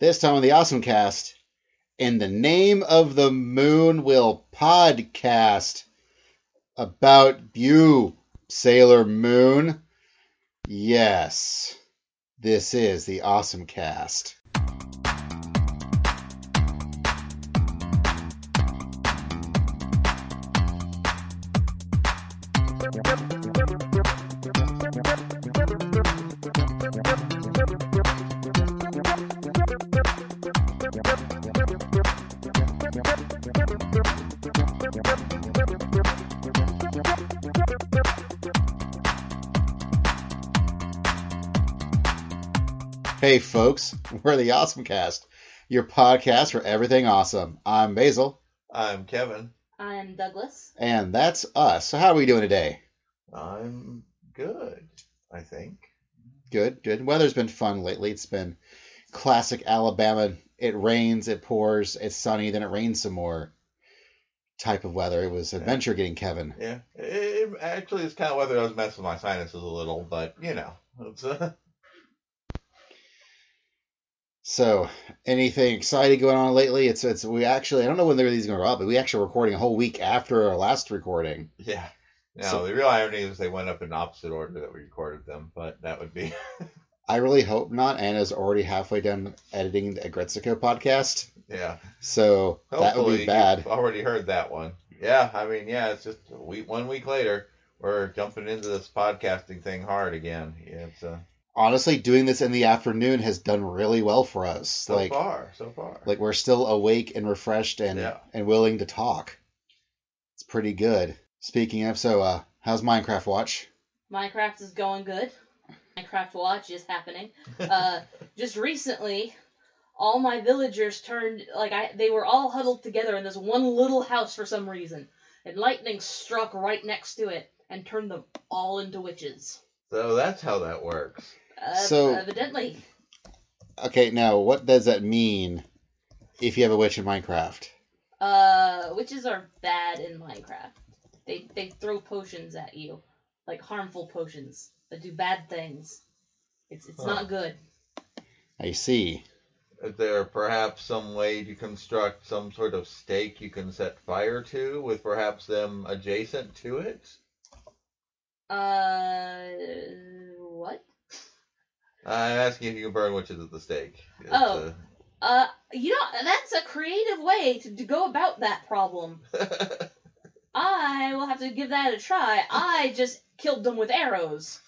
This time on the Awesome Cast, in the name of the moon will podcast about you, Sailor Moon. Yes, this is the Awesome Cast. Hey, folks, we're the Awesome Cast, your podcast for everything awesome. I'm Basil, I'm Kevin. I'm Douglas. and that's us. So, how are we doing today? I'm good, I think. Good, good. Weather's been fun lately. It's been classic Alabama. It rains, it pours, it's sunny, then it rains some more type of weather. It was adventure getting Kevin. Yeah, it, it actually it's kind of weather does mess with my sinuses a little, but you know, it's uh, So, anything exciting going on lately? It's it's we actually I don't know when these are going to go up, but we actually recording a whole week after our last recording. yeah. Now So- the real irony is they went up in opposite order that we recorded them, but that would be I really hope not. Anna's already halfway done editing the Agretzico podcast, yeah. so that would be bad. Already heard that one. Yeah, I mean, yeah, it's just a week, one week later, we're jumping into this podcasting thing hard again. Yeah, it's uh, Honestly, doing this in the afternoon has done really well for us. so like far, so far. like we're still awake and refreshed and Yeah. and willing to talk. It's pretty good. Speaking of, so uh, how's Minecraft Watch? Minecraft is going good. Minecraft Watch is happening. Uh, just recently, all my villagers turned like I they were all huddled together in this one little house for some reason, and lightning struck right next to it and turned them all into witches. so that's how that works. Uh, So- evidently, Okay, now what does that mean if you have a witch in Minecraft? uh, witches are bad in Minecraft. They they throw potions at you, like harmful potions that do bad things. It's it's Huh. not good. I see. Is there perhaps some way to construct some sort of stake you can set fire to, with perhaps them adjacent to it? Uh, what? I'm asking if you can burn witches at the stake. It's, Oh. Uh, you know, that's a creative way to, to go about that problem. uh, I will have to give that a try. I just killed them with arrows.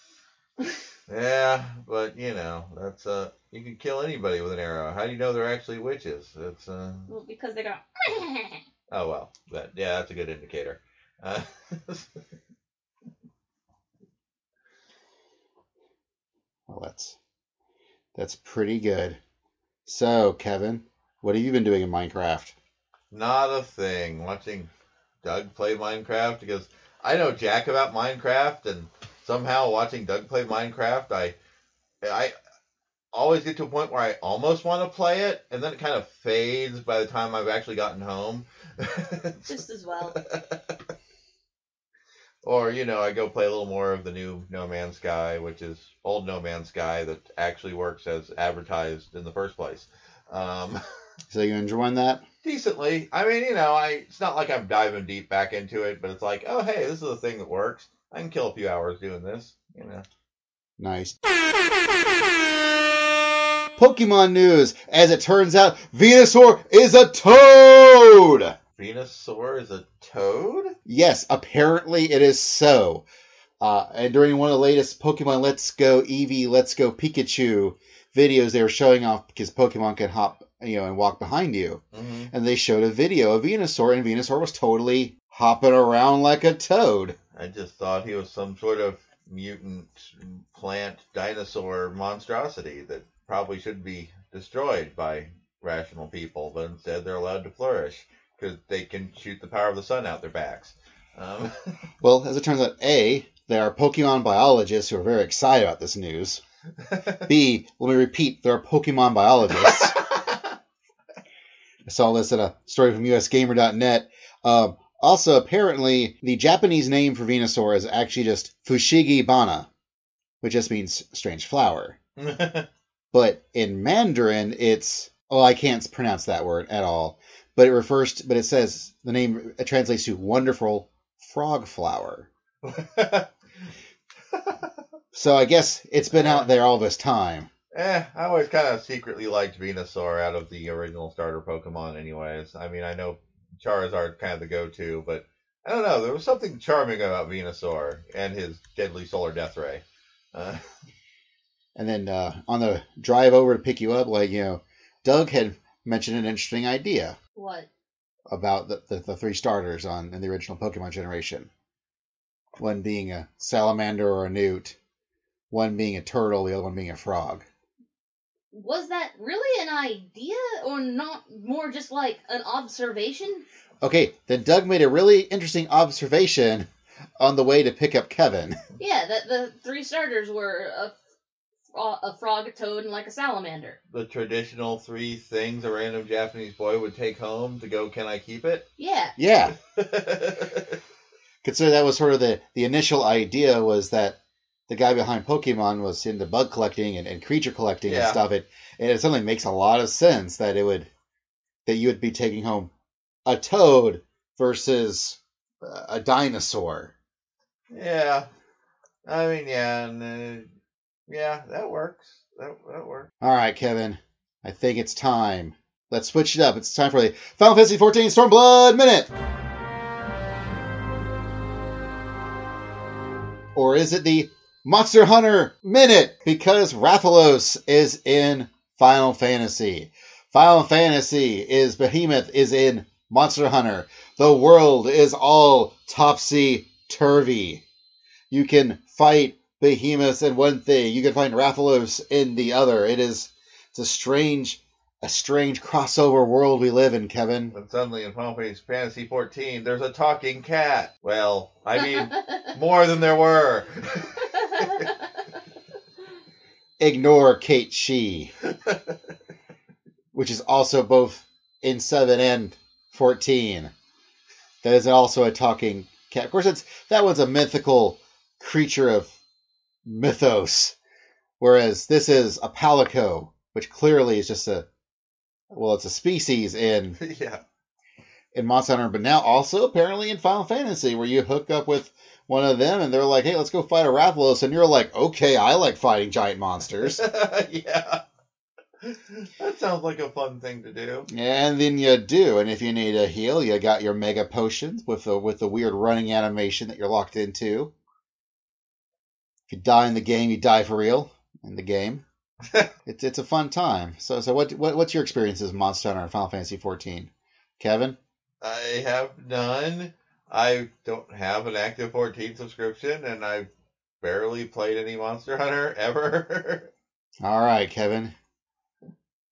yeah, but you know that's uh, you can kill anybody with an arrow. How do you know they're actually witches? It's uh, Well, because they go. oh well, that yeah, that's a good indicator. Uh, Well, that's that's pretty good. So, Kevin, what have you been doing in Minecraft? Not a thing. Watching Doug play Minecraft because I know Jack about Minecraft, and somehow watching Doug play Minecraft, I I always get to a point where I almost want to play it, and then it kind of fades by the time I've actually gotten home. Just as well. or you know, I go play a little more of the new No Man's Sky, which is old No Man's Sky that actually works as advertised in the first place. Um, So you enjoying that? decently. I mean, you know, I it's not like I'm diving deep back into it, but it's like, oh hey, this is a thing that works. I can kill a few hours doing this. You know. Nice. Pokemon news. As it turns out, Venusaur is a toad. Venusaur is a toad? Yes, apparently it is so. Uh, and during one of the latest Pokemon Let's Go Eevee, Let's Go Pikachu videos, they were showing off because Pokemon can hop, you know, and walk behind you. Mm-hmm. And they showed a video of Venusaur, and Venusaur was totally hopping around like a toad. I just thought he was some sort of mutant plant dinosaur monstrosity that probably should be destroyed by rational people, but instead they're allowed to flourish because they can shoot the power of the sun out their backs. Um, Well, as it turns out, A, there are Pokemon biologists who are very excited about this news. B, let me repeat, there are Pokemon biologists. I saw this in a story from USGamer.net. Um, also, apparently, the Japanese name for Venusaur is actually just Fushigi Bana, which just means strange flower. But in Mandarin, it's Oh, I can't pronounce that word at all. But it refers to, but it says the name it translates to wonderful frog flower. So I guess it's been out there all this time. eh, I always kind of secretly liked Venusaur out of the original starter Pokemon. Anyways, I mean, I know Charizard kind of the go-to, but I don't know. There was something charming about Venusaur and his deadly Solar Death Ray. Uh, And then uh, on the drive over to pick you up, like you know, Doug had mentioned an interesting idea What? about the, the, the three starters on in the original Pokemon generation. One being a salamander or a newt, one being a turtle, the other one being a frog. Was that really an idea or not more just like an observation? Okay, then Doug made a really interesting observation on the way to pick up Kevin. Yeah, that the three starters were a, a frog, a toad, and like a salamander. the traditional three things a random Japanese boy would take home to go, can I keep it? Yeah. Yeah, consider that was sort of the, the initial idea was that the guy behind Pokemon was into bug collecting and, and creature collecting and stuff. It and it suddenly makes a lot of sense that it would that you would be taking home a toad versus uh, a dinosaur. yeah. I mean, yeah, and uh, yeah, that works. That, that works. All right, Kevin, I think it's time. Let's switch it up. It's time for the Final Fantasy XIV Stormblood Minute. Or is it the Monster Hunter Minute? Because Rathalos is in Final Fantasy. Final Fantasy is Behemoth is in Monster Hunter. The world is all topsy turvy. You can fight Behemoth in one thing. You can find Rathalos in the other. It is it's a strange a strange crossover world we live in, Kevin. But suddenly in Final Fantasy 14, there's a talking cat. Well, I mean, more than there were. Ignore Cait Sith, which is also both in 7 and 14. That is also a talking cat. Of course, it's that one's a mythical creature of mythos, whereas this is a palico, which clearly is just a well, it's a species in yeah. in Monster Hunter, but now also apparently in Final Fantasy, where you hook up with one of them and they're like, "Hey, let's go fight a Rathalos," and you're like, "Okay, I like fighting giant monsters." yeah. That sounds like a fun thing to do. and then you do, and if you need a heal, you got your Mega Potions with the with the weird running animation that you're locked into. If you die in the game, you die for real in the game. it's it's a fun time. So so what, what what's your experiences in Monster Hunter and Final Fantasy 14, Kevin? I have none. I don't have an active 14 subscription, and I've barely played any Monster Hunter ever. All right, Kevin.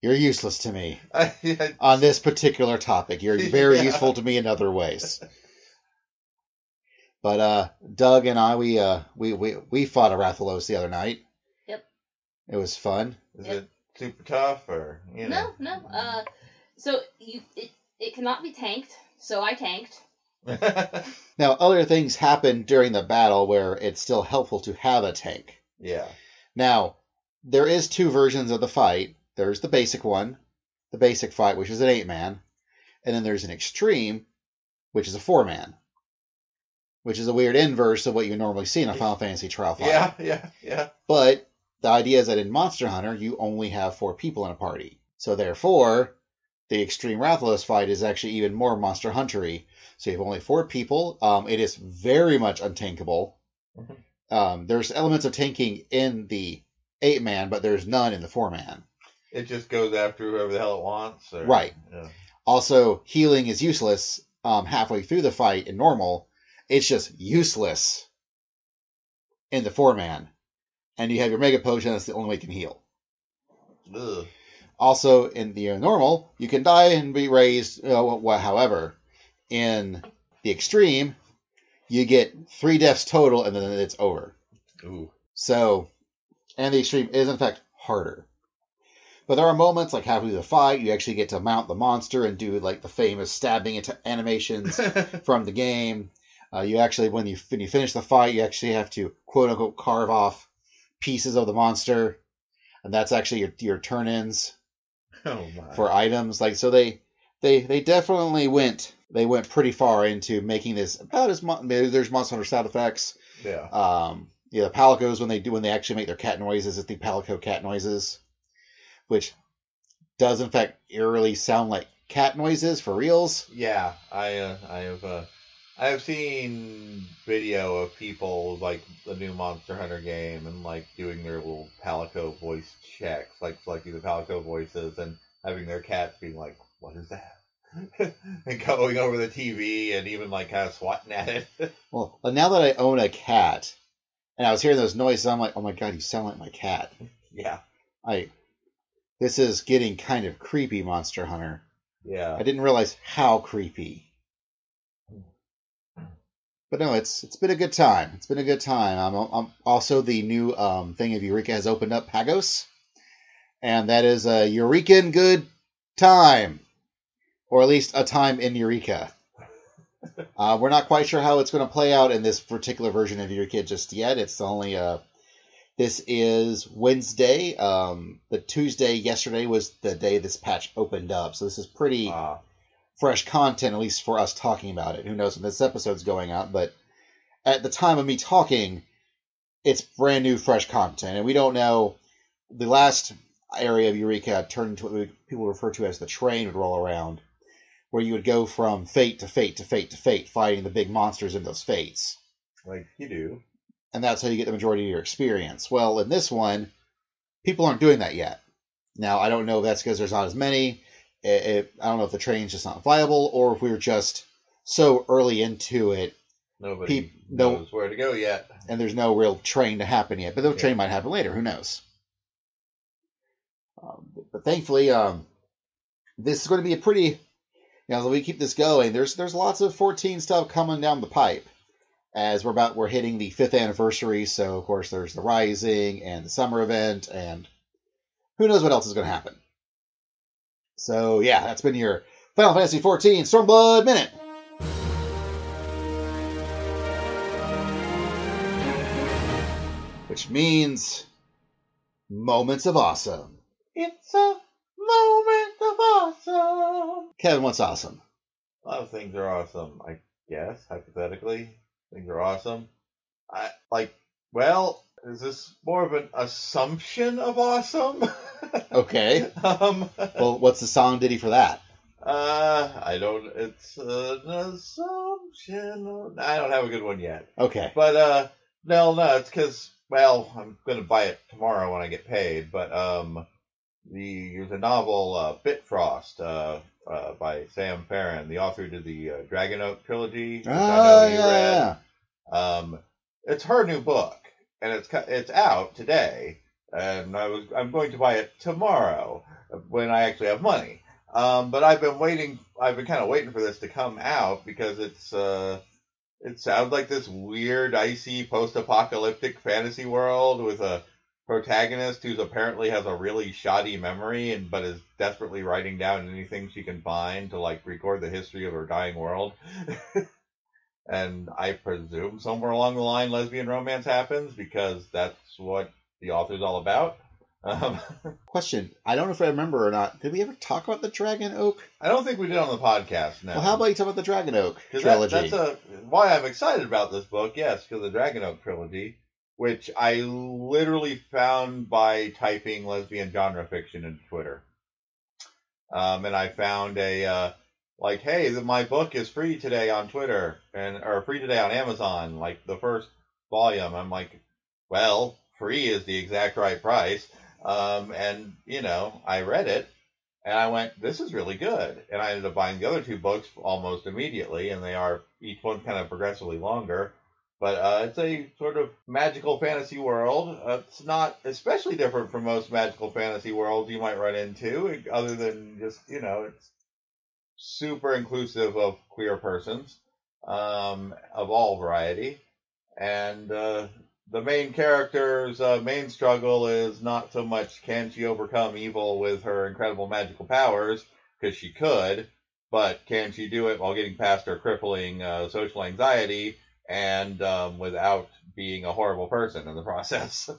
You're useless to me. I, I- on this particular topic. You're very Yeah. useful to me in other ways. But uh, Doug and I, we uh, we we we fought a Rathalos the other night. Yep. It was fun. is Yep. it super tough or you know? no, no. Uh, so you it it cannot be tanked. So I tanked. Now, other things happen during the battle where it's still helpful to have a tank. yeah. Now, there is two versions of the fight. There's the basic one, the basic fight, which is an eight man, and then there's an extreme, which is a four man, which is a weird inverse of what you normally see in a Final Fantasy trial fight. Yeah, yeah, yeah. But the idea is that in Monster Hunter, you only have four people in a party. So therefore, the Extreme Rathalos fight is actually even more Monster Huntery. So you have only four people. Um, it is very much untankable. Mhm. Um, there's elements of tanking in the eight man, but there's none in the four man. It just goes after whoever the hell it wants. Or, Right. Yeah. Also, healing is useless um, halfway through the fight in normal. It's just useless in the four man. And you have your Mega Potion, that's the only way you can heal. Ugh. Also, in the normal, you can die and be raised. Uh, however, in the extreme, you get three deaths total, and then it's over. Ooh. So, and the extreme is in fact harder. But there are moments like halfway through the fight, you actually get to mount the monster and do like the famous stabbing into animations from the game. Uh, you actually, when you when you finish the fight, you actually have to quote unquote carve off pieces of the monster, and that's actually your your turn ins. Oh for items. Like so, they they they definitely went they went pretty far into making this about as much. There's Monster Hunter sound effects. yeah. Um, yeah, the palicos when they do when they actually make their cat noises, it's the palico cat noises, which does in fact eerily sound like cat noises for reals. Yeah, I uh, I have uh, I have seen video of people like the new Monster Hunter game and like doing their little Palico voice checks, like selecting the Palico voices and having their cats being like, "What is that?" and going over the TV and even like kind of swatting at it. Well, now that I own a cat, and I was hearing those noises, I'm like, oh my god, you sound like my cat. yeah, I this is getting kind of creepy, Monster Hunter. yeah. I didn't realize how creepy. But no, it's it's been a good time. It's been a good time. I'm, I'm also the new um, thing of Eureka has opened up Pagos, and that is a Eurekan good time, or at least a time in Eureka. Uh, we're not quite sure how it's going to play out in this particular version of Eureka just yet. It's only uh, this is Wednesday. Um, the Tuesday yesterday was the day this patch opened up, so this is pretty Uh, fresh content, at least for us talking about it. Who knows when this episode's going out, but at the time of me talking, it's brand new, fresh content, and we don't know. The last area of Eureka turned into what people refer to as the train would roll around, where you would go from fate to fate to fate to fate, fighting the big monsters in those fates. like you do. And that's how you get the majority of your experience. Well, in this one, people aren't doing that yet. Now, I don't know if that's because there's not as many. It, it, I don't know if the train's just not viable or if we were just so early into it Nobody no- knows where to go yet. and there's no real train to happen yet. But the Yeah. train might happen later. Who knows? Um, but thankfully, um, this is going to be a pretty. You know, as we keep this going, there's there's lots of 14 stuff coming down the pipe. As we're about we're hitting the fifth anniversary, so of course there's the Rising and the summer event, and who knows what else is going to happen. So yeah, that's been your Final Fantasy 14 Stormblood minute. which means moments of awesome. It's a moment of awesome. Kevin, what's awesome? A lot of things are awesome, I guess, hypothetically. Things are awesome. I like well, is this more of an assumption of awesome? Okay. um Well, what's the song ditty for that? uh I don't it's an assumption. I don't have a good one yet. Okay. But uh no, no, it's cuz well, I'm going to buy it tomorrow when I get paid, but um the there's a novel uh Bitfrost uh uh, by Sam Farren, the author to the uh, Dragon Oak trilogy. which I know Oh, you yeah, read. yeah. Um, it's her new book, and it's it's out today, and I was I'm going to buy it tomorrow when I actually have money. Um, but I've been waiting. I've been kind of waiting for this to come out because it's uh, it sounds like this weird, icy, post-apocalyptic fantasy world with a protagonist who's apparently has a really shoddy memory and but is desperately writing down anything she can find to like record the history of her dying world. and I presume somewhere along the line lesbian romance happens because that's what the author's all about. Um, Question. I don't know if I remember or not. Did we ever talk about the Dragon Oak? I don't think we did on the podcast. No. Well, how about you talk about the Dragon Oak 'Cause that- trilogy? that's a why I'm excited about this book. Yes, because the Dragon Oak trilogy, which I literally found by typing lesbian genre fiction into Twitter. Um, and I found a uh, like, hey, my book is free today on Twitter and or free today on Amazon. Like the first volume, I'm like, well, free is the exact right price. Um, and you know, I read it and I went, this is really good. And I ended up buying the other two books almost immediately, and they are each one kind of progressively longer. But uh, it's a sort of magical fantasy world. Uh, it's not especially different from most magical fantasy worlds you might run into, other than just, you know, it's super inclusive of queer persons um, of all variety. And uh, the main character's uh, main struggle is not so much can she overcome evil with her incredible magical powers, because she could, but can she do it while getting past her crippling uh, social anxiety and um, without being a horrible person in the process?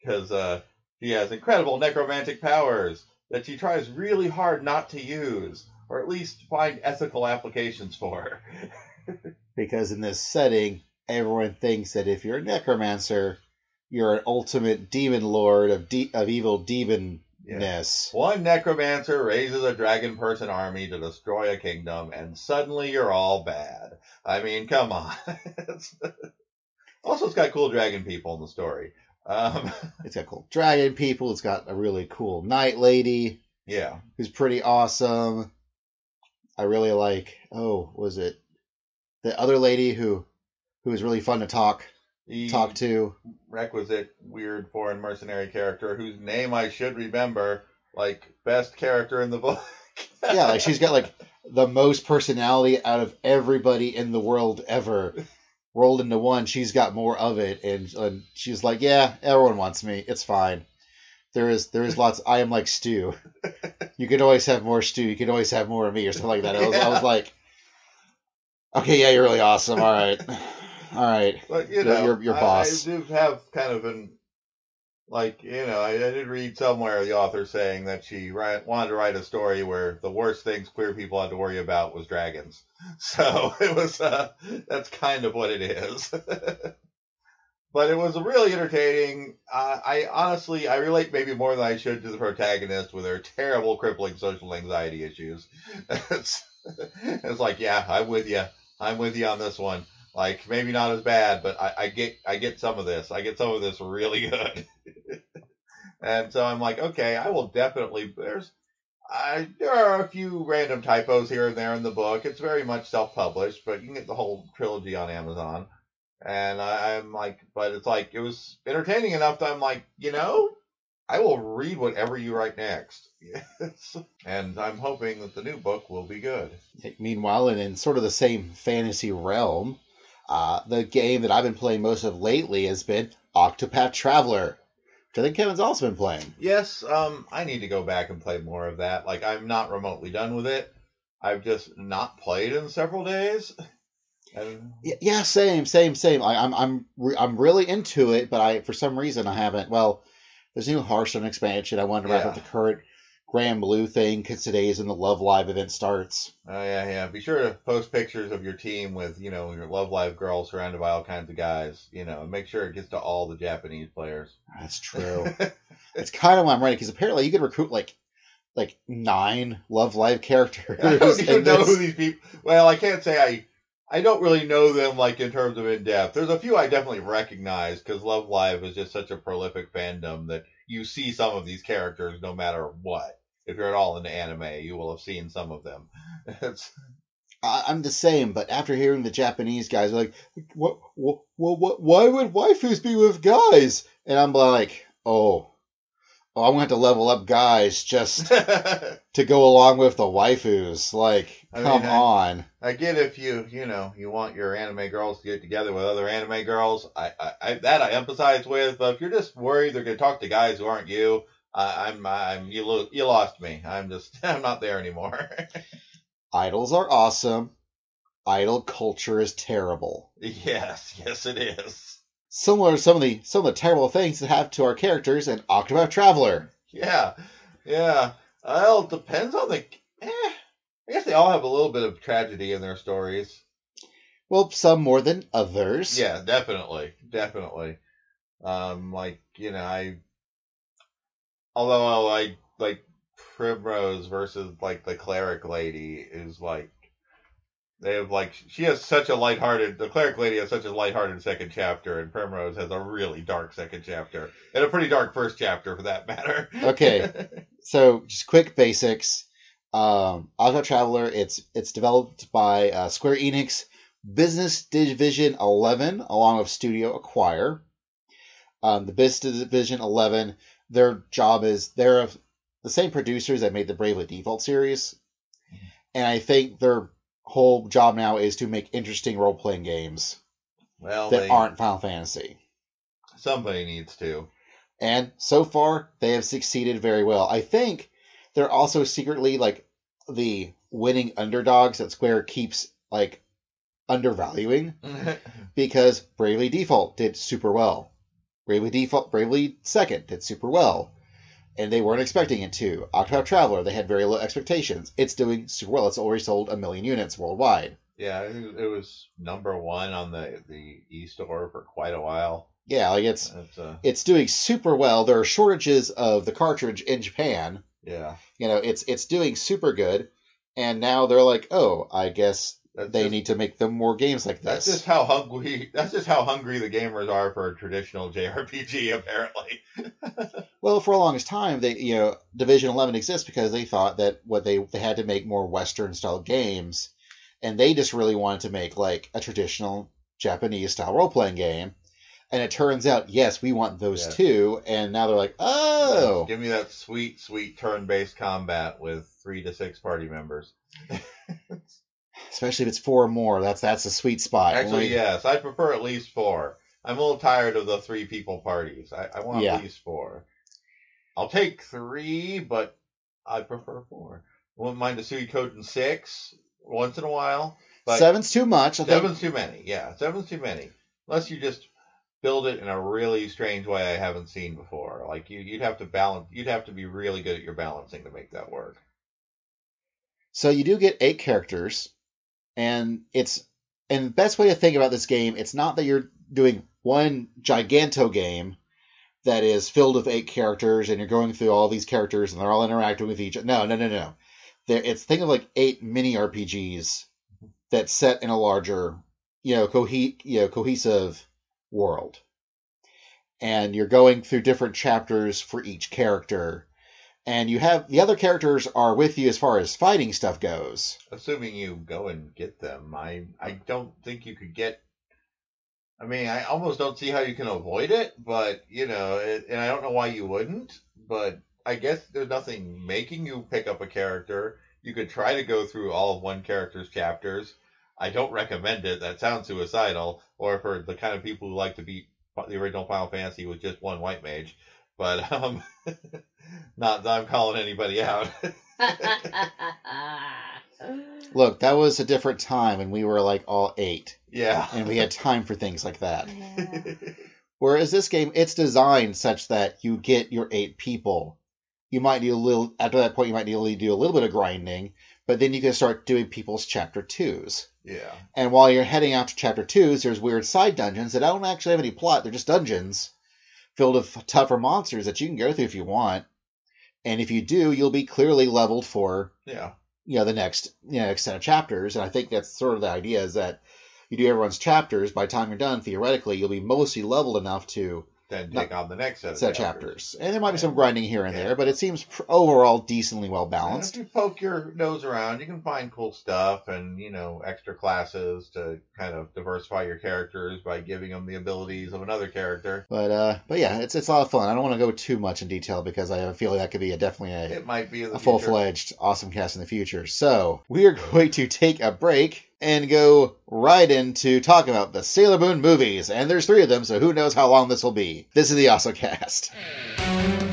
Because uh, she has incredible necromantic powers that she tries really hard not to use, or at least find ethical applications for. because in this setting, everyone thinks that if you're a necromancer, you're an ultimate demon lord of de- of evil demonness. One necromancer raises a dragon person army to destroy a kingdom, and suddenly you're all bad. I mean, come on. Also, it's got cool dragon people in the story. Um, It's got cool dragon people. It's got a really cool night lady yeah. who's pretty awesome. I really like. Oh, was it the other lady who who was really fun to talk The talk to? requisite weird foreign mercenary character whose name I should remember, like best character in the book. Yeah, like she's got like the most personality out of everybody in the world ever. Rolled into one, she's got more of it, and, and she's like, "Yeah, everyone wants me. It's fine. There is there is lots. I am like stew. You can always have more stew. You can always have more of me, or something like that." I was, I was like, "Okay, yeah, you're really awesome. All right, all right." But you know, your- your I- boss. I, do have kind of an like you know I, I did read somewhere the author saying that she write, wanted to write a story where the worst things queer people had to worry about was dragons. So it was uh, that's kind of what it is. but it was really entertaining. Uh, I honestly I relate maybe more than I should to the protagonist with her terrible crippling social anxiety issues. it's, it's like yeah I'm with you. I'm with you on this one like maybe not as bad, but I, I get I get some of this. I get some of this really good. and so I'm like, okay, I will definitely. There's, I there are a few random typos here and there in the book. It's very much self-published, but you can get the whole trilogy on Amazon. And I, I'm like, but it's like it was entertaining enough that I'm like, you know, I will read whatever you write next. Yes. and I'm hoping that the new book will be good. Meanwhile, and in sort of the same fantasy realm, uh, the game that I've been playing most of lately has been Octopath Traveler, which I think Kevin's also been playing. Yes, um, I need to go back and play more of that. Like, I'm not remotely done with it. I've just not played in several days. And Yeah, same, same, same. I, I'm I'm re- I'm really into it, but I for some reason I haven't. Well, there's a new Hearthstone expansion. I wanted to wrap up the current Granblue thing because today is when the Love Live event starts. oh yeah, yeah. Be sure to post pictures of your team with, you know, your Love Live girl surrounded by all kinds of guys. You know, make sure it gets to all the Japanese players. That's true. It's kind of why I'm writing because apparently you could recruit like like nine Love Live characters. I don't even know who these people. Well, I can't say I. I don't really know them like in terms of in depth. There's a few I definitely recognize because Love Live is just such a prolific fandom that you see some of these characters no matter what. If you're at all into anime, you will have seen some of them. It's I, I'm the same, but after hearing the Japanese guys like, what, what, what, why would waifus be with guys? And I'm like, oh, oh, I'm gonna have to level up guys just to go along with the waifus. Like, I mean, come I- on. I get if you you know you want your anime girls to get together with other anime girls. I, I, I that I empathize with. But if you're just worried they're going to talk to guys who aren't you, I, I'm I'm you lo- you lost me. I'm just I'm not there anymore. Idols are awesome. Idol culture is terrible. yes, yes it is. Similar to some of the some of the terrible things that happen to our characters in Octopath Traveler. Yeah, yeah. Well, it depends on the. Eh, I guess they all have a little bit of tragedy in their stories. Well, some more than others. Yeah, definitely, definitely. Um, like you know, I. Although I like Primrose versus like the cleric lady is like. They have like she has such a lighthearted. The cleric lady has such a lighthearted second chapter, and Primrose has a really dark second chapter, and a pretty dark first chapter for that matter. Okay. So, just quick basics. Um, Octopath Traveler. It's it's developed by uh, Square Enix Business Division 11, along with Studio Acquire. Um, the Business Division 11. Their job is they're the same producers that made the Bravely Default series, and I think their whole job now is to make interesting role playing games well, that they, aren't Final Fantasy. somebody needs to. And so far, they have succeeded very well. I think they're also secretly like the winning underdogs that Square keeps like undervaluing because Bravely Default did super well. Bravely Default, Bravely Second did super well. and they weren't expecting it to. Octopath Traveler, they had very low expectations. It's doing super well. It's already sold a million units worldwide. Yeah, it was- number one on the the e store for quite a while. Yeah, like it's It's uh, it's doing super well. There are shortages of the cartridge in Japan. yeah. You know, it's it's doing super good, and now they're like, oh, I guess That's they just, need to make them more games like this. That's just how hungry. That's just how hungry the gamers are for a traditional JRPG. Apparently. Well, for a longest time, they you know Division Eleven exists because they thought that what they they had to make more Western style games, and they just really wanted to make like a traditional Japanese style role playing game. And it turns out, yes, we want those Yeah. too. And now they're like, oh, Give me that sweet, sweet turn-based combat with three to six party members. especially if it's four or more. That's that's a sweet spot. Actually, Only- yes, I prefer at least four. I'm a little tired of the three people parties. I, I want Yeah. at least four. I'll take three, but I prefer four. Wouldn't mind a suit code in six once in a while. But seven's too much. I think seven's too many. Yeah, seven's too many. Unless you just build it in a really strange way I haven't seen before. Like you, you'd have to balance. You'd have to be really good at your balancing to make that work. So you do get eight characters, and it's and the best way to think about this game, it's not that you're doing one giganto game that is filled with eight characters and you're going through all these characters and they're all interacting with each other. No, no, no, no. There, it's think of like eight mini RPGs that set in a larger, you know, cohe- you know, cohesive world. And you're going through different chapters for each character and you have the other characters are with you as far as fighting stuff goes. Assuming you go and get them, I I don't think you could get. I mean, I almost don't see how you can avoid it, but you know, it, and I don't know why you wouldn't. But I guess there's nothing making you pick up a character. You could try to go through all of one character's chapters. I don't recommend it. That sounds suicidal, or for the kind of people who like to beat the original Final Fantasy with just one white mage. But um, not that I'm calling anybody out. Look, that was a different time and we were like all eight yeah. and we had time for things like that. Yeah. Whereas this game, it's designed such that you get your eight people. You might need a little, after that point, you might need to do a little bit of grinding, but then you can start doing people's chapter twos. yeah. And while you're heading out to chapter twos, there's weird side dungeons that don't actually have any plot. They're just dungeons filled with tougher monsters that you can go through if you want. And if you do, you'll be clearly leveled for Yeah. you know the next you know next set of chapters and i think that's sort of the idea is that you do everyone's chapters by the time you're done theoretically you'll be mostly leveled enough to Then No. take on the next set of set of chapters. chapters and there might be some grinding here and Yeah. there but it seems overall decently well And balanced if you poke your nose around, you can find cool stuff and you know extra classes to kind of diversify your characters by giving them the abilities of another character. but uh but yeah it's it's a lot of fun i don't want to go too much in detail because i have a feeling that could be a definitely a, It might be a full-fledged awesome cast in the future so we are going to take a break and go right into talk about the Sailor Moon movies. And there's three of them, so who knows how long this will be. This is the AwesomeCast.「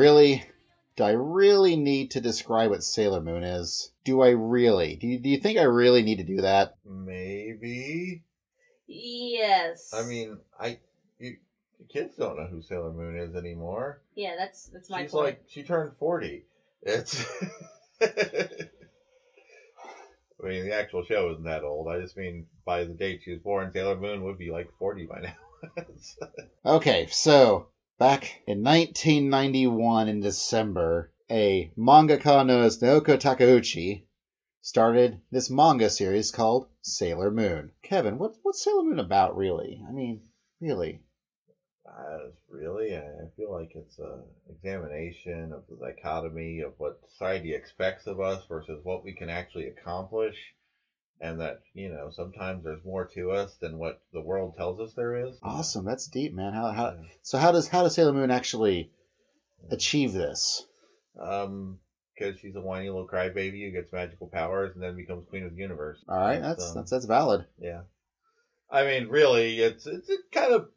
really? Do I really need to describe what Sailor Moon is? Do I really? Do you, do you think I really need to do that? Maybe. Yes. I mean, I you, the kids don't know who Sailor Moon is anymore. yeah, that's that's my She's point. like she turned forty. It's. I mean, the actual show isn't that old. I just mean by the date she was born, Sailor Moon would be like forty by now. Okay, so back in 1991 in December, a mangaka known as Naoko Takeuchi started this manga series called Sailor Moon. Kevin, what, what's Sailor Moon about, really? I mean, really? Uh, really, I I feel like it's an examination of the dichotomy of what society expects of us versus what we can actually accomplish, and that you know sometimes there's more to us than what the world tells us there is. Awesome, that's deep, man. How, how, so how does how does Sailor Moon actually achieve this? Um, because she's a whiny little crybaby who gets magical powers and then becomes queen of the universe. All right, that's that's that's valid. Yeah. I mean, really, it's it's a kind of.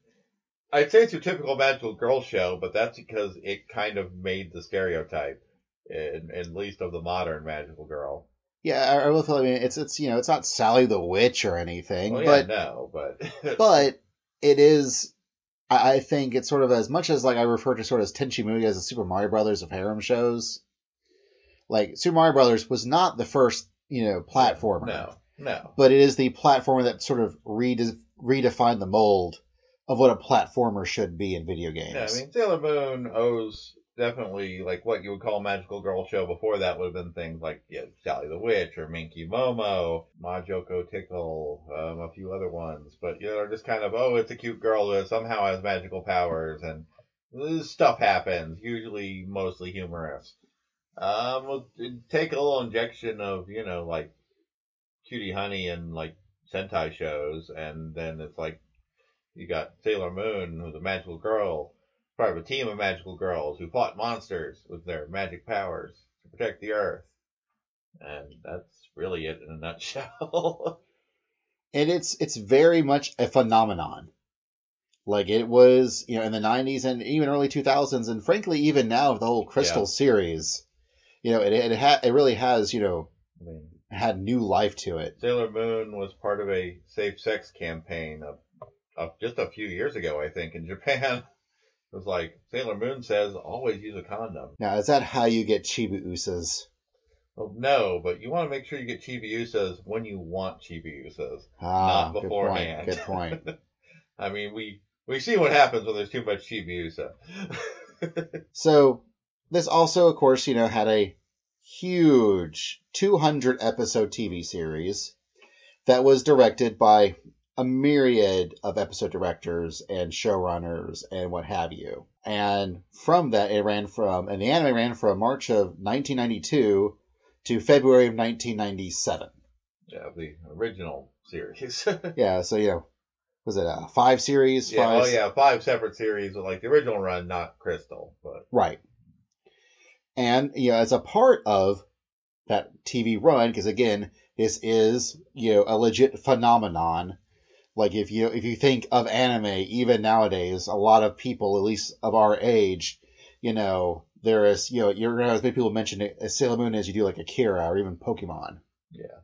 I'd say it's your typical magical girl show, but that's because it kind of made the stereotype, in, at least of the modern magical girl. Yeah, I, I will feel. I mean, it's it's you know, it's not Sally the Witch or anything, Well, but yeah, no, but but it is. I I think it's sort of as much as like I refer to sort of as Tenchi Muyo as the Super Mario Brothers of harem shows. Like Super Mario Brothers was not the first you know platformer, no, no, but it is the platformer that sort of rede- redefined the mold of what a platformer should be in video games. yeah. I mean, Sailor Moon owes definitely like what you would call a magical girl show. Before that would have been things like yeah, Sally the Witch or Minky Momo, Majokko Tickle, um, a few other ones. But you know, they're just kind of oh, it's a cute girl who somehow has magical powers and stuff happens. Usually, mostly humorous. Um, take a little injection of you know like Cutie Honey and like Sentai shows, and then it's like you got Sailor Moon, who's a magical girl, part of a team of magical girls who fought monsters with their magic powers to protect the Earth. And that's really it in a nutshell. and it's it's very much a phenomenon. Like it was, you know, in the '90s and even early 2000s, and frankly, even now with the whole Crystal Yeah. series, you know, it it, ha- it really has, you know, I mean, had new life to it. Sailor Moon was part of a safe sex campaign of, of just a few years ago, I think, in Japan. It was like Sailor Moon says, always use a condom. Now, is that how you get Chibi Usas? Well, no, but you want to make sure you get Chibiusas when you want Chibiusas. Ah, Not good beforehand. point. Good point. I mean, we we see what happens when there's too much Chibiusa. So this also, of course, you know, had a huge 200 episode TV series that was directed by a myriad of episode directors and showrunners and what have you. And from that, it ran from, and the anime ran from March of 1992 to February of 1997. yeah, the original series. Yeah, so, you know, was it a five series? yeah, five, oh yeah, five separate series with like the original run, not Crystal, but Right. And, you know, as a part of that TV run, because again, this is, you know, a legit phenomenon. Like if you if you think of anime, even nowadays, a lot of people, at least of our age, you know, there is, you know, you're gonna have as many people mention it as Sailor Moon as you do like Akira or even Pokemon. yeah.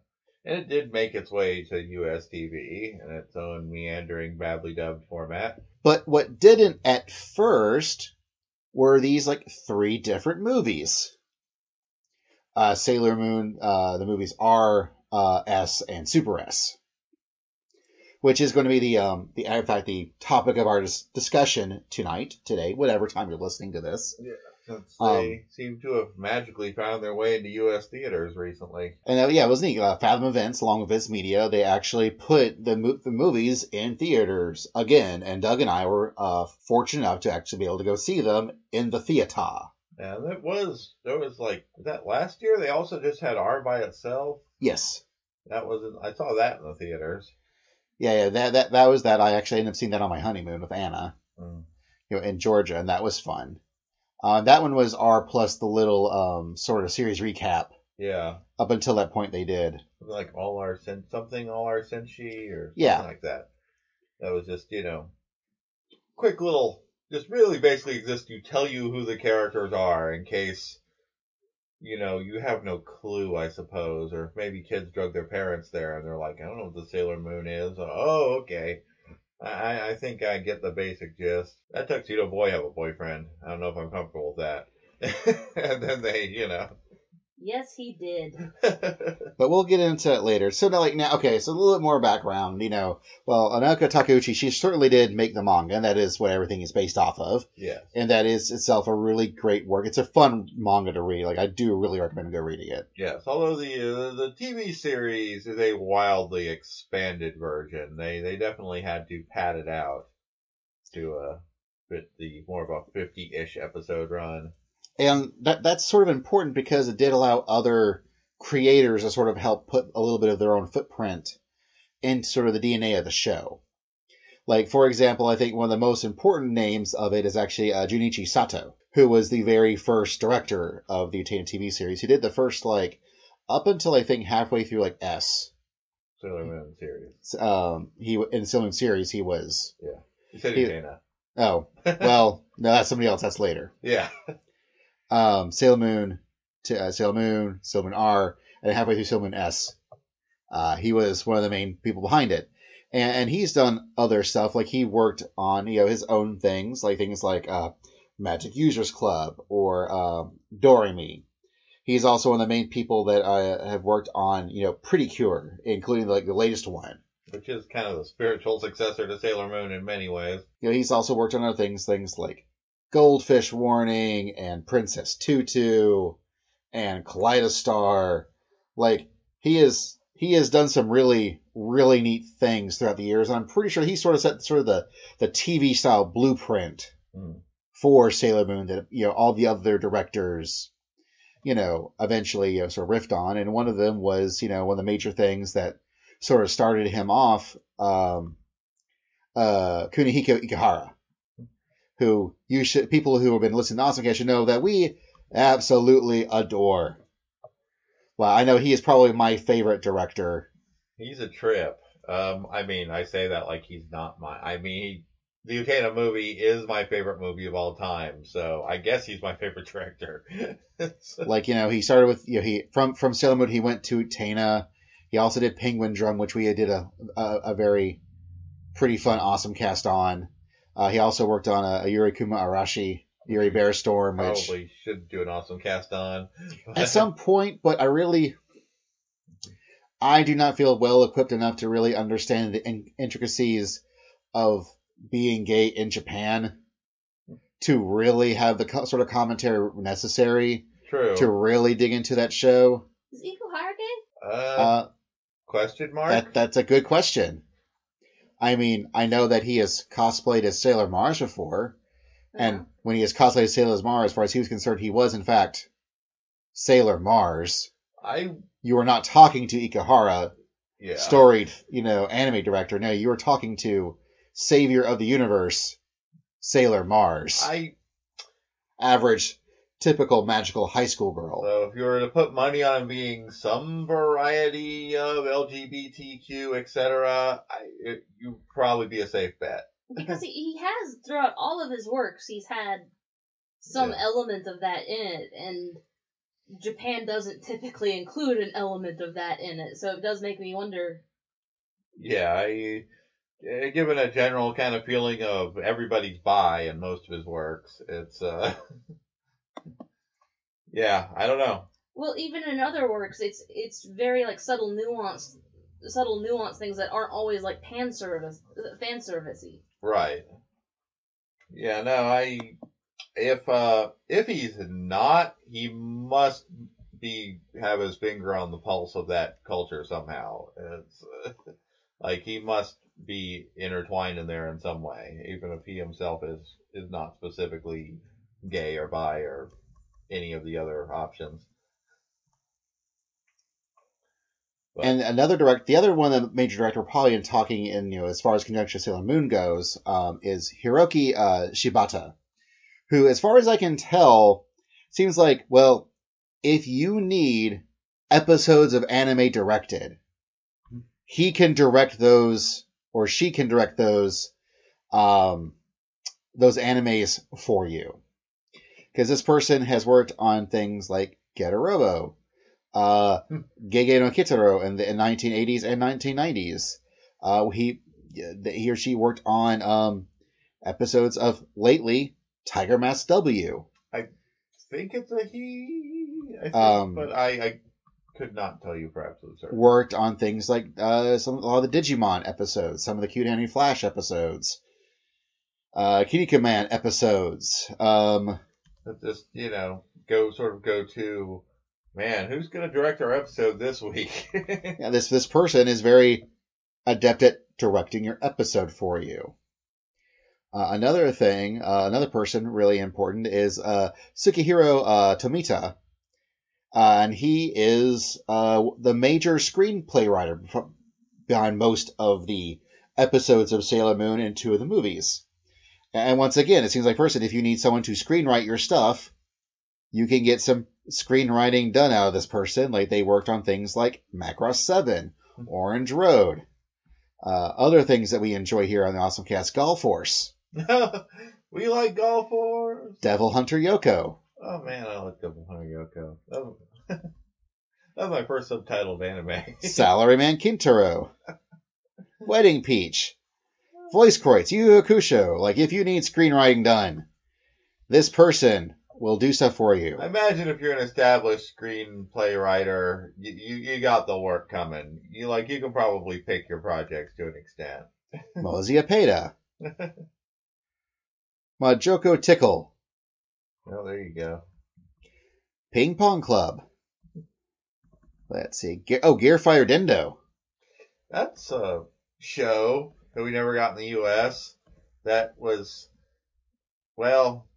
And it did make its way to US TV in its own meandering, badly dubbed format. But what didn't at first were these like three different movies. Uh, Sailor Moon, uh, the movies R, uh, S, and Super S, which is going to be the um, the in fact the topic of our discussion tonight, today, whatever time you're listening to this. Since Um, they seem to have magically found their way into US theaters recently. And uh, yeah, it was neat. Uh, Fathom Events, along with Viz Media, they actually put the mo- the movies in theaters again, and Doug and I were uh, fortunate enough to actually be able to go see them in the theater. And that was there was like was that last year they also just had R by itself. Yes. That was I saw that in the theaters. Yeah, yeah, that that that was that. I actually ended up seeing that on my honeymoon with Anna, Mm. you know, in Georgia, and that was fun. Uh, that one was R plus the little um, sort of series recap. Yeah. Up until that point, they did. like all our sen- something all our senshi or Yeah. like that. That was just you know, quick little, just really basically exist to tell you who the characters are in case, you know, you have no clue, I suppose, or maybe kids drug their parents there and they're like, I don't know what the Sailor Moon is. Uh, oh, okay. I, I think I get the basic gist. That tuxedo boy have a boyfriend. I don't know if I'm comfortable with that. and then they, you know. Yes, he did. But we'll get into it later. So now, like now, okay. So a little bit more background. You know, well, Naoko Takeuchi, she certainly did make the manga, and that is what everything is based off of. yes. And that is itself a really great work. It's a fun manga to read. Like I do really recommend go reading it. Yes, although the uh, the TV series is a wildly expanded version, they they definitely had to pad it out to uh fit the more of a fifty-ish episode run. And that that's sort of important because it did allow other creators to sort of help put a little bit of their own footprint into sort of the DNA of the show. Like, for example, I think one of the most important names of it is actually uh, Junichi Sato, who was the very first director of the Utena TV series. He did the first, like, up until I think halfway through, like, S. Sailor Moon series. Um, he in the Sailor Moon series, he was. Yeah. You said He- Utena. Oh, well, no, that's somebody else. That's later. Yeah. Um, Sailor Moon to uh, Sailor Moon, Sailor Moon R, and halfway through Sailor Moon S. Uh, he was one of the main people behind it, and, and he's done other stuff. Like he worked on you know his own things, like things like uh, Magic Users Club or um, Doremi. He's also one of the main people that uh, have worked on you know Pretty Cure, including like the latest one. Which is kind of the spiritual successor to Sailor Moon in many ways. You know, he's also worked on other things, things like Goldfish Warning and Princess Tutu and Kaleidostar. Like he is, he has done some really, really neat things throughout the years, and I'm pretty sure he sort of set sort of the the TV style blueprint Hmm. for Sailor Moon that you know all the other directors, you know, eventually you know, sort of riffed on, and one of them was you know one of the major things that sort of started him off. Um, uh, Kunihiko Ikehara, who you should people who have been listening to Awesome should know that we absolutely adore. Well, I know he is probably my favorite director. He's a trip. Um, I mean, I say that like he's not my. I mean, the Utena movie is my favorite movie of all time, so I guess he's my favorite director. So- Like you know, he started with you know he from from Sailor Moon he went to Tana. He also did Penguin Drum, which we did a a, a very pretty fun, awesome cast on. Uh, he also worked on a, a Yuri Kuma Arashi, Yuri Bear Storm, which Probably should do an awesome cast on. at some point, but I really, I do not feel well equipped enough to really understand the in- intricacies of being gay in Japan to really have the co- sort of commentary necessary True. to really dig into that show. Is Ikuhara gay? Uh, Uh, question mark. that that's a good question. I mean, I know that he has cosplayed as Sailor Mars before, uh-huh. and when he has cosplayed as Sailor Mars, as far as he was concerned, he was in fact Sailor Mars. I You were not talking to Ikuhara, yeah. storied, you know, anime director. No, you were talking to Savior of the Universe, Sailor Mars. I Average, typical magical high school girl. so if you were to put money on him being some variety of LGBTQ, etc., you'd probably be a safe bet. because he, he has throughout all of his works he's had some Yeah. element of that in it and japan doesn't typically include an element of that in it so it does make me wonder Yeah, I eh, given a general kind of feeling of everybody's bi in most of his works. It's uh, yeah, I don't know. well even in other works it's it's very like subtle nuance subtle nuance things that aren't always like pan service fan servicey Right. Yeah, no, I if uh if he's not, he must be have his finger on the pulse of that culture somehow. It's like he must be intertwined in there in some way, even if he himself is is not specifically gay or bi or any of the other options. But- And another direct, the other one, the major director, probably in talking in, you know, as far as conjunction Sailor Moon goes, um, is Hiroki uh, Shibata, who, as far as I can tell, seems like, well, if you need episodes of anime directed, he can direct those, or she can direct those, um, those animes for you. Because this person has worked on things like Getter Robo, uh, Gege no Kitaro in the in 1980s and 1990s. Uh, he he or she worked on um, episodes of lately Tiger Mask W. I think it's a he, I think, Um, but I, I could not tell you for absolute certain. Worked on things like uh, some a lot of the Digimon episodes, some of the Cutie Honey Flash episodes, uh, Kiriko Man episodes. Um, But just you know, go sort of go to, man, who's going to direct our episode this week? yeah, this this person is very adept at directing your episode for you. Uh, another thing, uh, another person really important is uh, Sukehiro uh, Tomita, uh, and he is uh, the major screenplay writer behind most of the episodes of Sailor Moon and two of the movies. And once again, it seems like person, if you need someone to screenwrite your stuff, you can get some screenwriting done out of this person. Like they worked on things like Macross 7, Orange Road, uh, other things that we enjoy here on the Awesome Cast Gall Force, we like golf wars. Devil Hunter Yoko, Oh man, I like Devil Hunter Yoko. That was, that was my first subtitled anime. Salaryman Kintaro, Wedding Peach, Voice Kreutz, Yu Hakusho. Like if you need screenwriting done, this person will do stuff for you. I imagine if you're an established screenplay writer, you, you you got the work coming. You like you can probably pick your projects to an extent. Mozia Peta, Majokko Tickle, Well, there you go. Ping Pong Club. Let's see. Ge- Oh, Gear Fighter Dendo. That's a show that we never got in the U.S. That was, well,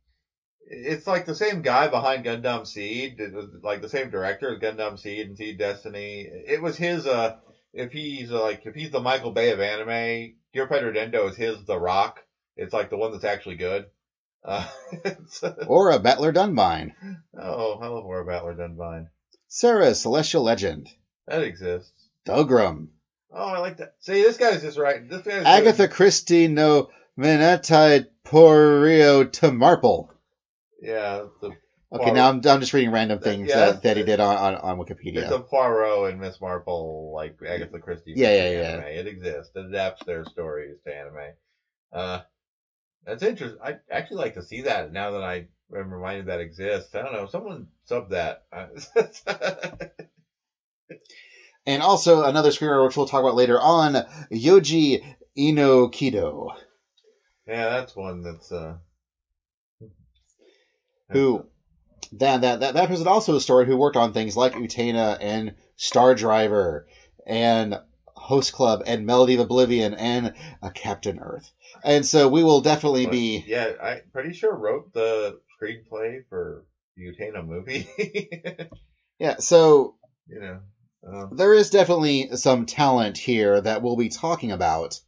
it's like the same guy behind Gundam Seed. It was like the same director as Gundam Seed and Seed Destiny. It was his. Uh, if he's uh, like if he's the Michael Bay of anime, Gear Fighter Dendo is his The Rock. It's like the one that's actually good. Uh, Aura Battler Dunbine. oh, I love Aura Battler Dunbine. Sarah, Celestial Legend. That exists. Dougram. Oh, I like that. See, this guy's just right. This guy's Agatha Christie no Meitantei Poirot to Marple. Yeah, the Okay, now I'm, I'm just reading random That- things yeah, that, that he did on, on, on It's Wikipedia. a Poirot and Miss Marple, like Agatha Christie. Yeah, yeah, anime. It exists. It adapts their stories to anime. Uh, that's interesting. I actually like to see that now that I am reminded that exists. I don't know. Someone sub that. And also another screenwriter, which we'll talk about later on, Yoji Enokido, yeah, that's one that's uh. who that, that that that person also a story who worked on things like Utena and Star Driver and Host Club and Melody of Oblivion and uh, Captain Earth. And so we will definitely be Yeah, I'm pretty sure wrote the screenplay for the Utena movie. yeah. So you know. Um, there is definitely some talent here that we'll be talking about.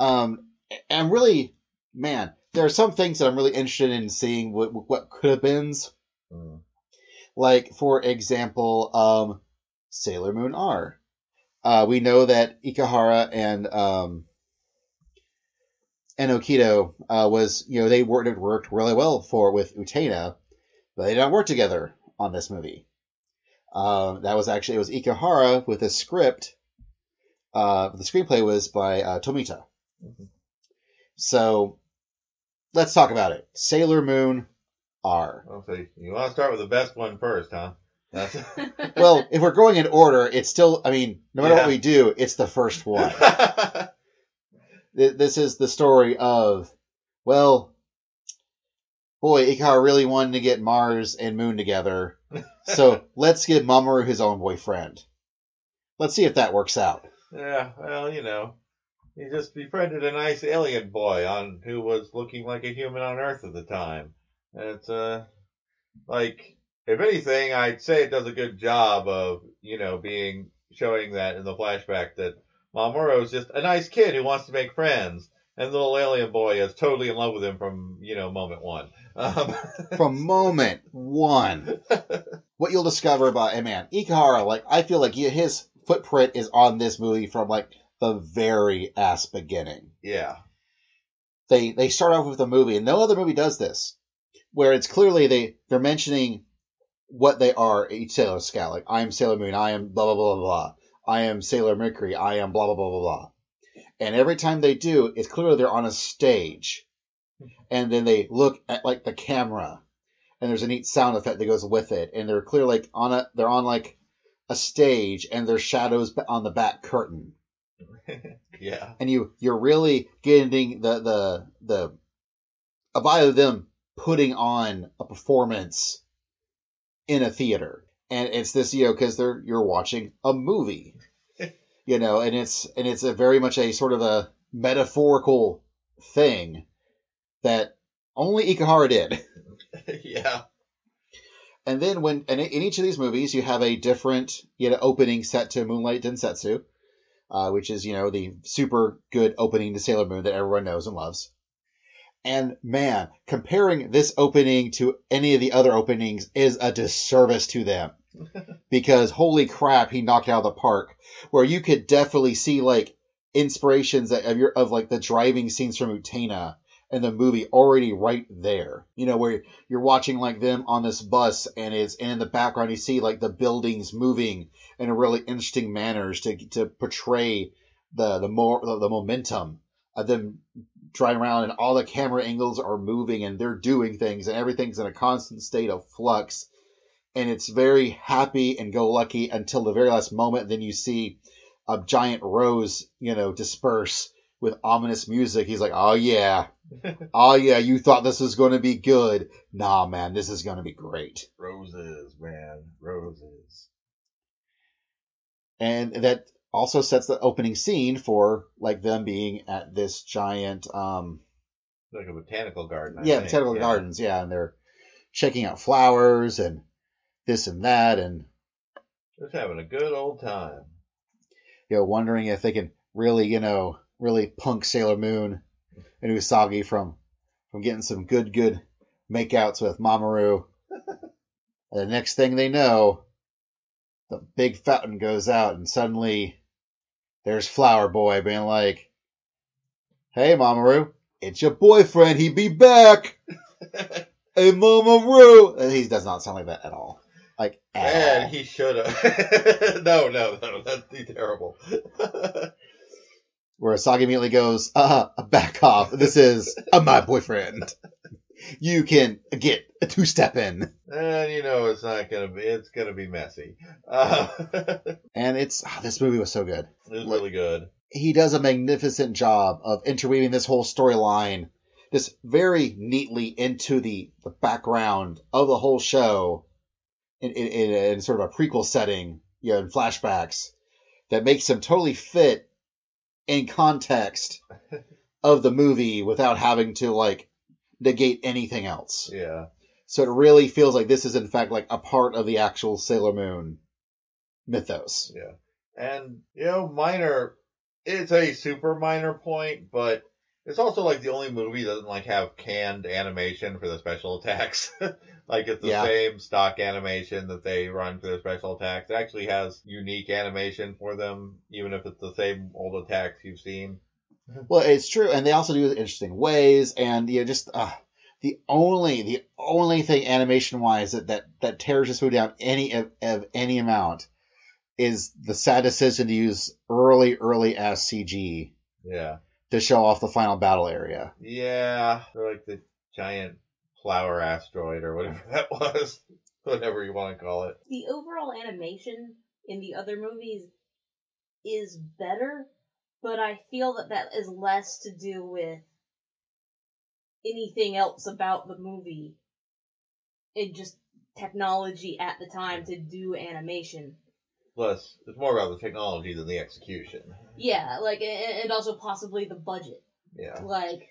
Um, and really, man, there are some things that I'm really interested in seeing what what could have been. mm. Like, for example, um, Sailor Moon R. Uh, we know that Ikuhara and um, and Okido uh, was, you know, they worked worked really well for with Utena, but they don't work together on this movie. Um, that was actually it was Ikuhara with a script. Uh, the screenplay was by uh, Tomita. Mhm. So let's talk about it. Sailor Moon R. I'll say you want to start with the best one first, huh? That's Well, if we're going in order, it's still. I mean, no matter Yeah. what we do, it's the first one. This is the story of, well, boy, Ikar really wanted to get Mars and Moon together, so let's give Mamoru his own boyfriend. Let's see if that works out. yeah, well, you know, he just befriended a nice alien boy on who was looking like a human on Earth at the time. And it's uh, like if anything, I'd say it does a good job of you know being showing that in the flashback that Mamoru is just a nice kid who wants to make friends. And the little alien boy is totally in love with him from, you know, moment one. Um, From moment one, what you'll discover about, and man, Ikuhara, like, I feel like he- his footprint is on this movie from, like, the very ass beginning. yeah. they they start off with a movie, and no other movie does this, where it's clearly they they're mentioning what they are each Sailor Scout. Like I am Sailor Moon, I am blah blah blah blah blah. I am Sailor Mercury, I am blah blah blah blah blah. And every time they do, it's clearly they're on a stage, and then they look at like the camera, and there's a neat sound effect that goes with it, and they're clearly like on a they're on like a stage, and there's shadows on the back curtain. Yeah. and you you're really getting the the the a vibe of them putting on a performance in a theater. And it's this you know because they're you're watching a movie. You know and it's and it's a very much a sort of a metaphorical thing that only Ikuhara did yeah. and then when and in each of these movies you have a different you know opening set to Moonlight Densetsu. uh, which is you know the super good opening to Sailor Moon that everyone knows and loves. And man, comparing this opening to any of the other openings is a disservice to them. because holy crap, he knocked out of the park. Where you could definitely see like inspirations that of your of like the driving scenes from Utena and the movie already right there. You know, where you're watching like them on this bus and it's and in the background you see like the buildings moving in a really interesting manners to to portray the the more the, the momentum of them driving around and all the camera angles are moving and they're doing things and everything's in a constant state of flux. And it's very happy and go lucky until the very last moment then you see a giant rose you know disperse with ominous music. He's like oh yeah oh yeah you thought this was going to be good nah man this is going to be great Roses, man, roses. and that also sets the opening scene for like them being at this giant um Like a botanical garden. I yeah think. botanical Yeah. gardens yeah and they're checking out flowers and this and that and Just having a good old time. you know wondering if they can really you know really punk sailor moon and usagi from from getting some good good makeouts with mamoru. And the next thing they know the big fountain goes out and suddenly there's flower boy being like hey mamoru it's your boyfriend. He be back. Hey mamoru. And he does not sound like that at all. Like Man, he should have. no, no, no, that'd be terrible. where Usagi immediately goes, uh, back off. This is uh, my boyfriend. You can get a two step in. and you know it's not gonna be. It's gonna be messy. Uh, And it's, ah, this movie was so good. it was really good. He does a magnificent job of interweaving this whole storyline just very neatly into the, the background of the whole show in, in, in, in sort of a prequel setting, you know, in flashbacks that makes him totally fit in context of the movie without having to like negate anything else. Yeah. So it really feels like this is in fact like a part of the actual Sailor Moon mythos. Yeah. And, you know, minor, it's a super minor point, but it's also like the only movie that doesn't like have canned animation for the special attacks. like it's the Yeah. same stock animation that they run for their special attacks. It actually has unique animation for them, even if it's the same old attacks you've seen. Well, it's true, and they also do it in interesting ways, and you know, just uh, the only the only thing animation wise that, that that tears this movie down any of, of any amount is the sad decision to use early early ass CG Yeah. To show off the final battle area. Yeah. Or like the giant flower asteroid or whatever that was. whatever you want to call it. The overall animation in the other movies is better, but I feel that that is less to do with anything else about the movie. It just technology at the time to do animation. Plus, it's more about the technology than the execution. Yeah, like and and also possibly the budget. Yeah. Like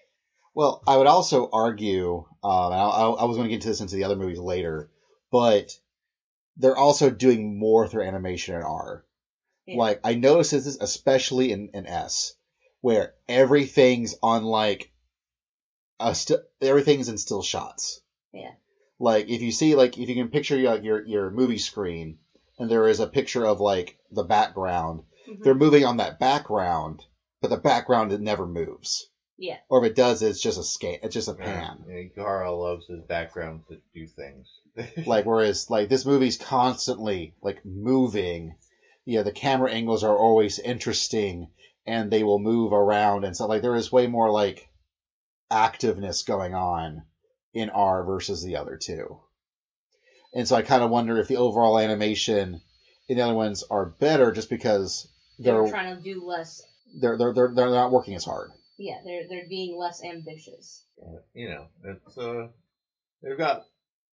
Well, I would also argue, um, and I, I I was going to get into this into the other movies later, but they're also doing more through animation in R. Yeah. Like I noticed this especially in, in S, where everything's on like a st- everything's in still shots. Yeah. Like if you see like if you can picture your your, your movie screen and there is a picture of like the background, mhm. they're moving on that background, but the background it never moves. yeah, Or if it does, it's just a scan. It's just a pan. Yeah, Gara loves his background to do things. like whereas like this movie's constantly like moving yeah the camera angles are always interesting and they will move around and so like there is way more like activeness going on in r versus the other two and so i kind of wonder if the overall animation in the other ones are better just because they're they're trying to do less. they're they're they're, they're not working as hard Yeah, they're they're being less ambitious. you know, it's uh, they've got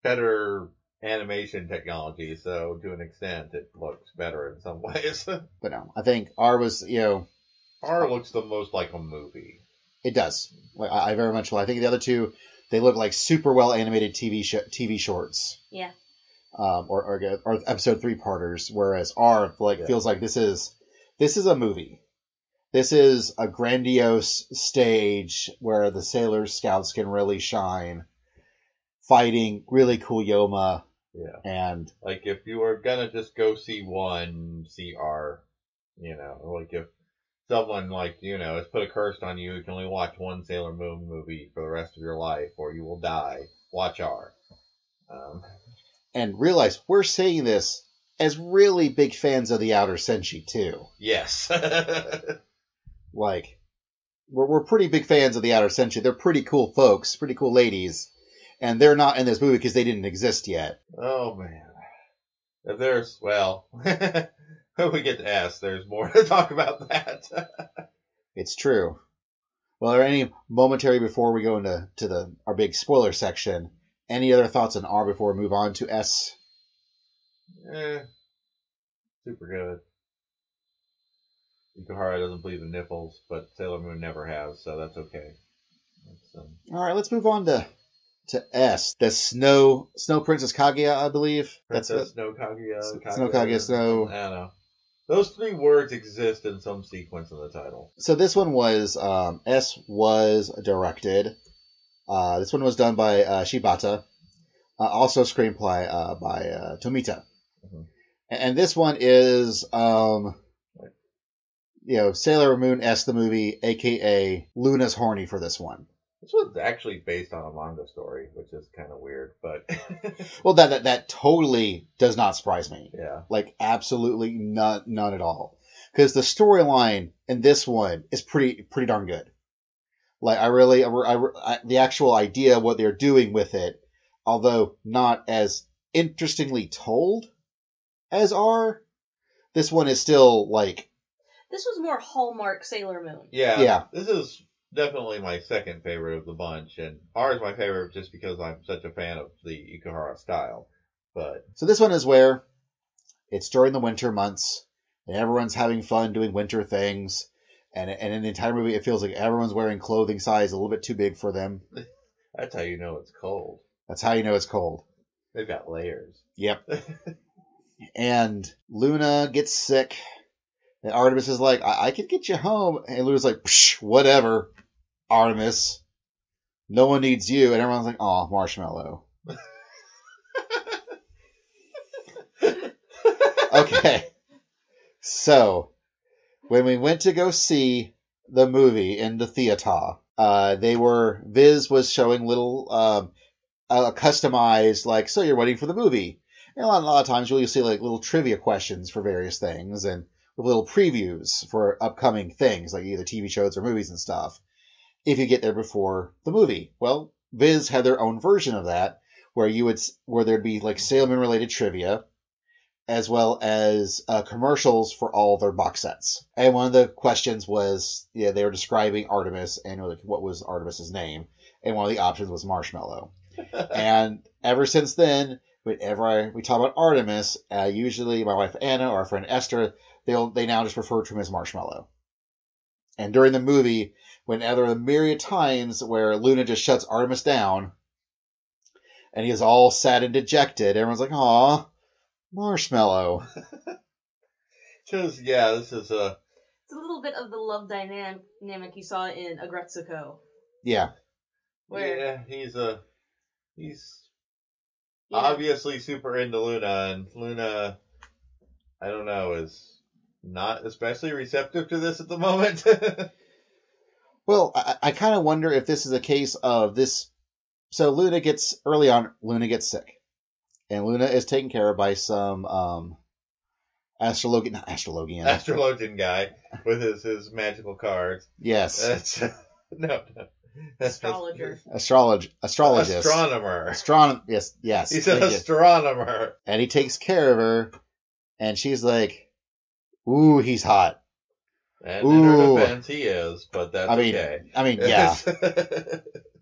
better animation technology, so to an extent, it looks better in some ways. but no i think r was you know R looks the most like a movie. It does. Like, I I very much will. I think the other two, they look like super well animated TV sh- TV shorts, Yeah, um, or, or or episode three parters. Whereas R like Yeah. feels like this is this is a movie. This is a grandiose stage where the Sailor Scouts can really shine, fighting really cool Yoma Yeah. and Like if you were gonna just go see one CR, you know, like if someone like you know has put a curse on you, you can only watch one Sailor Moon movie for the rest of your life, or you will die. Watch R. Um, and realize we're saying this as really big fans of the Outer Senshi too. yes. Like, we're, we're pretty big fans of the Outer Senshi. They're pretty cool folks, pretty cool ladies, and they're not in this movie because they didn't exist yet. oh man. If there's well, we get to ask. there's more to talk about that. It's true. Well, are there any momentary before we go into to the our big spoiler section? Any other thoughts on R before we move on to S? eh, super good. Ikuhara doesn't believe in nipples, but Sailor Moon never has, so that's okay. That's, um, All right, let's move on to to S. The Snow Snow Princess Kaguya, I believe. That's Princess what, Snow Kaguya, S- Snow Kaguya, Snow- I don't know. Those three words exist in some sequence in the title. so this one was um, S was directed. Uh, this one was done by uh, Shibata. Uh, also screenplay uh, by uh, Tomita. Mhm. And, and this one is um, you know Sailor Moon S the movie, aka Luna's horny for this one. This was actually based on a manga story, which is kind of weird, but Well, that, that that totally does not surprise me. yeah. Like absolutely none, none at all. Because the storyline in this one is pretty pretty darn good. Like I really, I, I, I- the actual idea what they're doing with it, although not as interestingly told as R, this one is still like This was more Hallmark Sailor Moon. Yeah. Yeah. This is definitely my second favorite of the bunch, and R is my favorite just because I'm such a fan of the Ikuhara style. But so. This one is where it's during the winter months and everyone's having fun doing winter things. And, and in the entire movie, it feels like everyone's wearing clothing size a little bit too big for them. that's how you know it's cold. That's how you know it's cold. They've got layers. Yep. and Luna gets sick. And Artemis is like, I, I could get you home. And Luna's like, Psh, whatever, Artemis. No one needs you. And everyone's like, oh, Marshmallow. Okay. So, when we went to go see the movie in the theater, uh, they were, Viz was showing little, um, uh, customized, like, so you're waiting for the movie. And a lot, a lot of times you'll see like little trivia questions for various things and little previews for upcoming things, like either TV shows or movies and stuff, if you get there before the movie. Well, Viz had their own version of that, where you would, where there'd be like Sailor Moon related trivia, as well as uh, commercials for all their box sets. And one of the questions was, yeah, they were describing Artemis and like what was Artemis's name, and one of the options was Marshmallow. and ever since then, whenever I, we talk about Artemis, uh, usually my wife Anna or our friend Esther, they'll they now just refer to him as Marshmallow. And during the movie, whenever the myriad times where Luna just shuts Artemis down, and he is all sad and dejected, everyone's like, "Aw, Marshmallow." Because yeah, this is a It's a little bit of the love dynam- dynamic you saw in Aggretsuko, Yeah, where yeah, he's a he's you know, obviously super into Luna, and Luna, I don't know, is not especially receptive to this at the moment. Well, I, I kind of wonder if this is a case of this. So Luna gets early on. Luna gets sick, and Luna is taken care of by some um, astrologian, not astrologian. Astrologian guy with his, his magical cards. yes, That's no, no. Astrologer. astrolog astrologist, Astronomer. astronom. Yes, yes. He's an astronomer. and he takes care of her, and she's like, "Ooh, he's hot." And in her Ooh. defense, he is, but that's I mean, okay. I mean, yeah,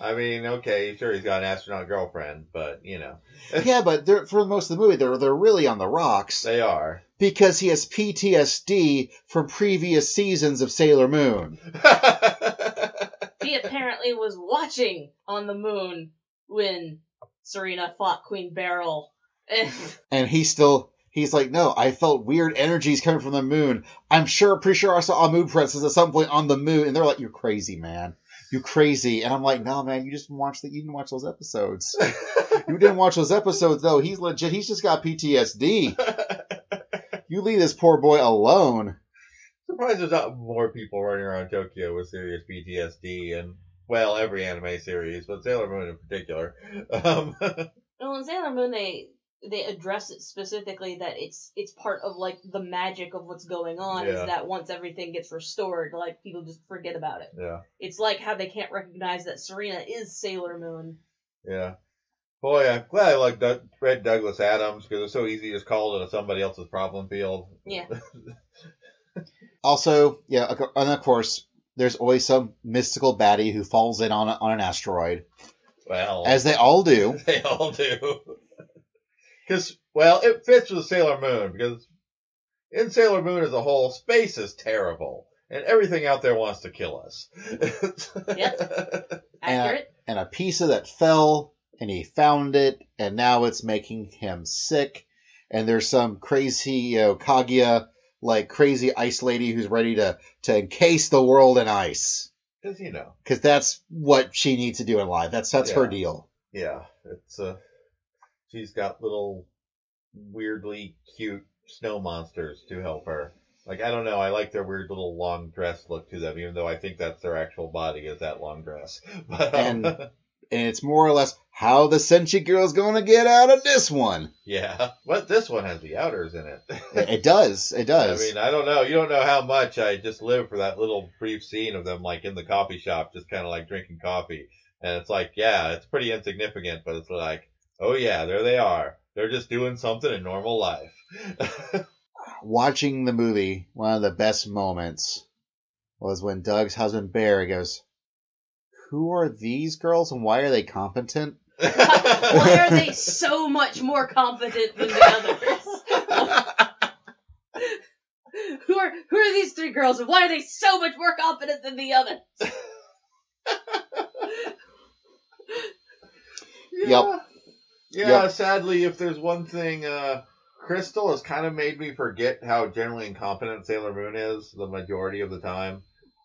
I mean, okay, sure, he's got an astronaut girlfriend, but you know, yeah, but they're, for most of the movie, they're they're really on the rocks they are. because he has PTSD from previous seasons of Sailor Moon. he apparently was watching on the moon when Serena fought Queen Beryl. And and he still He's like, no, I felt weird energies coming from the moon. I'm sure, pretty sure I saw a moon princess at some point on the moon. And they're like, you're crazy, man. You're crazy. And I'm like, no, man, you just watched the, you didn't watch those episodes. You didn't watch those episodes, though. He's legit. He's just got PTSD. You leave this poor boy alone. Surprised there's not more people running around Tokyo with serious PTSD and well, every anime series, but Sailor Moon in particular. Um, Well, in Sailor Moon, they they address it specifically that it's it's part of like the magic of what's going on Yeah. is that once everything gets restored, like people just forget about it. yeah, It's like how they can't recognize that Serena is Sailor Moon. yeah. Boy, I'm glad I like Doug, read Douglas Adams because it's so easy to just call it a somebody else's problem field. Yeah. Also, yeah, and of course, there's always some mystical baddie who falls in on, a, on an asteroid, Well, as they all do. they all do. Because, well, it fits with Sailor Moon because in Sailor Moon as a whole, space is terrible. And everything out there wants to kill us. Accurate. And a piece of that fell, and he found it, and now it's making him sick. And there's some crazy, you know, Kaguya, like crazy ice lady who's ready to, to encase the world in ice. Because, you know, Because that's what she needs to do in life. That's that's her deal. yeah, it's uh, she's got little weirdly cute snow monsters to help her. Like, I don't know, I like their weird little long dress look to them, even though I think that's their actual body is that long dress. But, um, And- And it's more or less how the Senshi girl's going to get out of this one. yeah, but this one has the outers in it. It, it does. It does. I mean, I don't know. You don't know how much I just live for that little brief scene of them, like in the coffee shop, just kind of like drinking coffee. And it's like, yeah, it's pretty insignificant, but it's like, oh yeah, there they are. They're just doing something in normal life. Watching the movie, one of the best moments was when Doug's husband Barry goes, "Who are these girls and why are they competent?" Why are they so much more competent than the others? who are who are these three girls and why are they so much more competent than the others? Yeah. Yeah, Yep. sadly, if there's one thing, uh, Crystal has kind of made me forget how generally incompetent Sailor Moon is the majority of the time.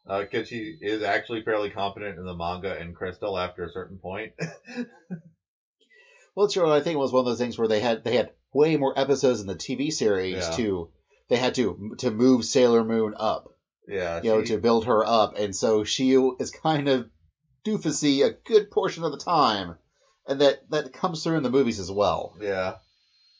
Because she is actually fairly competent in the manga and Crystal after a certain point. Well, it's true. I think it was one of those things where they had they had way more episodes in the TV series Yeah. to they had to to move Sailor Moon up, yeah, you know, she- to build her up, and so she is kind of doofusy a good portion of the time, and that that comes through in the movies as well. Yeah.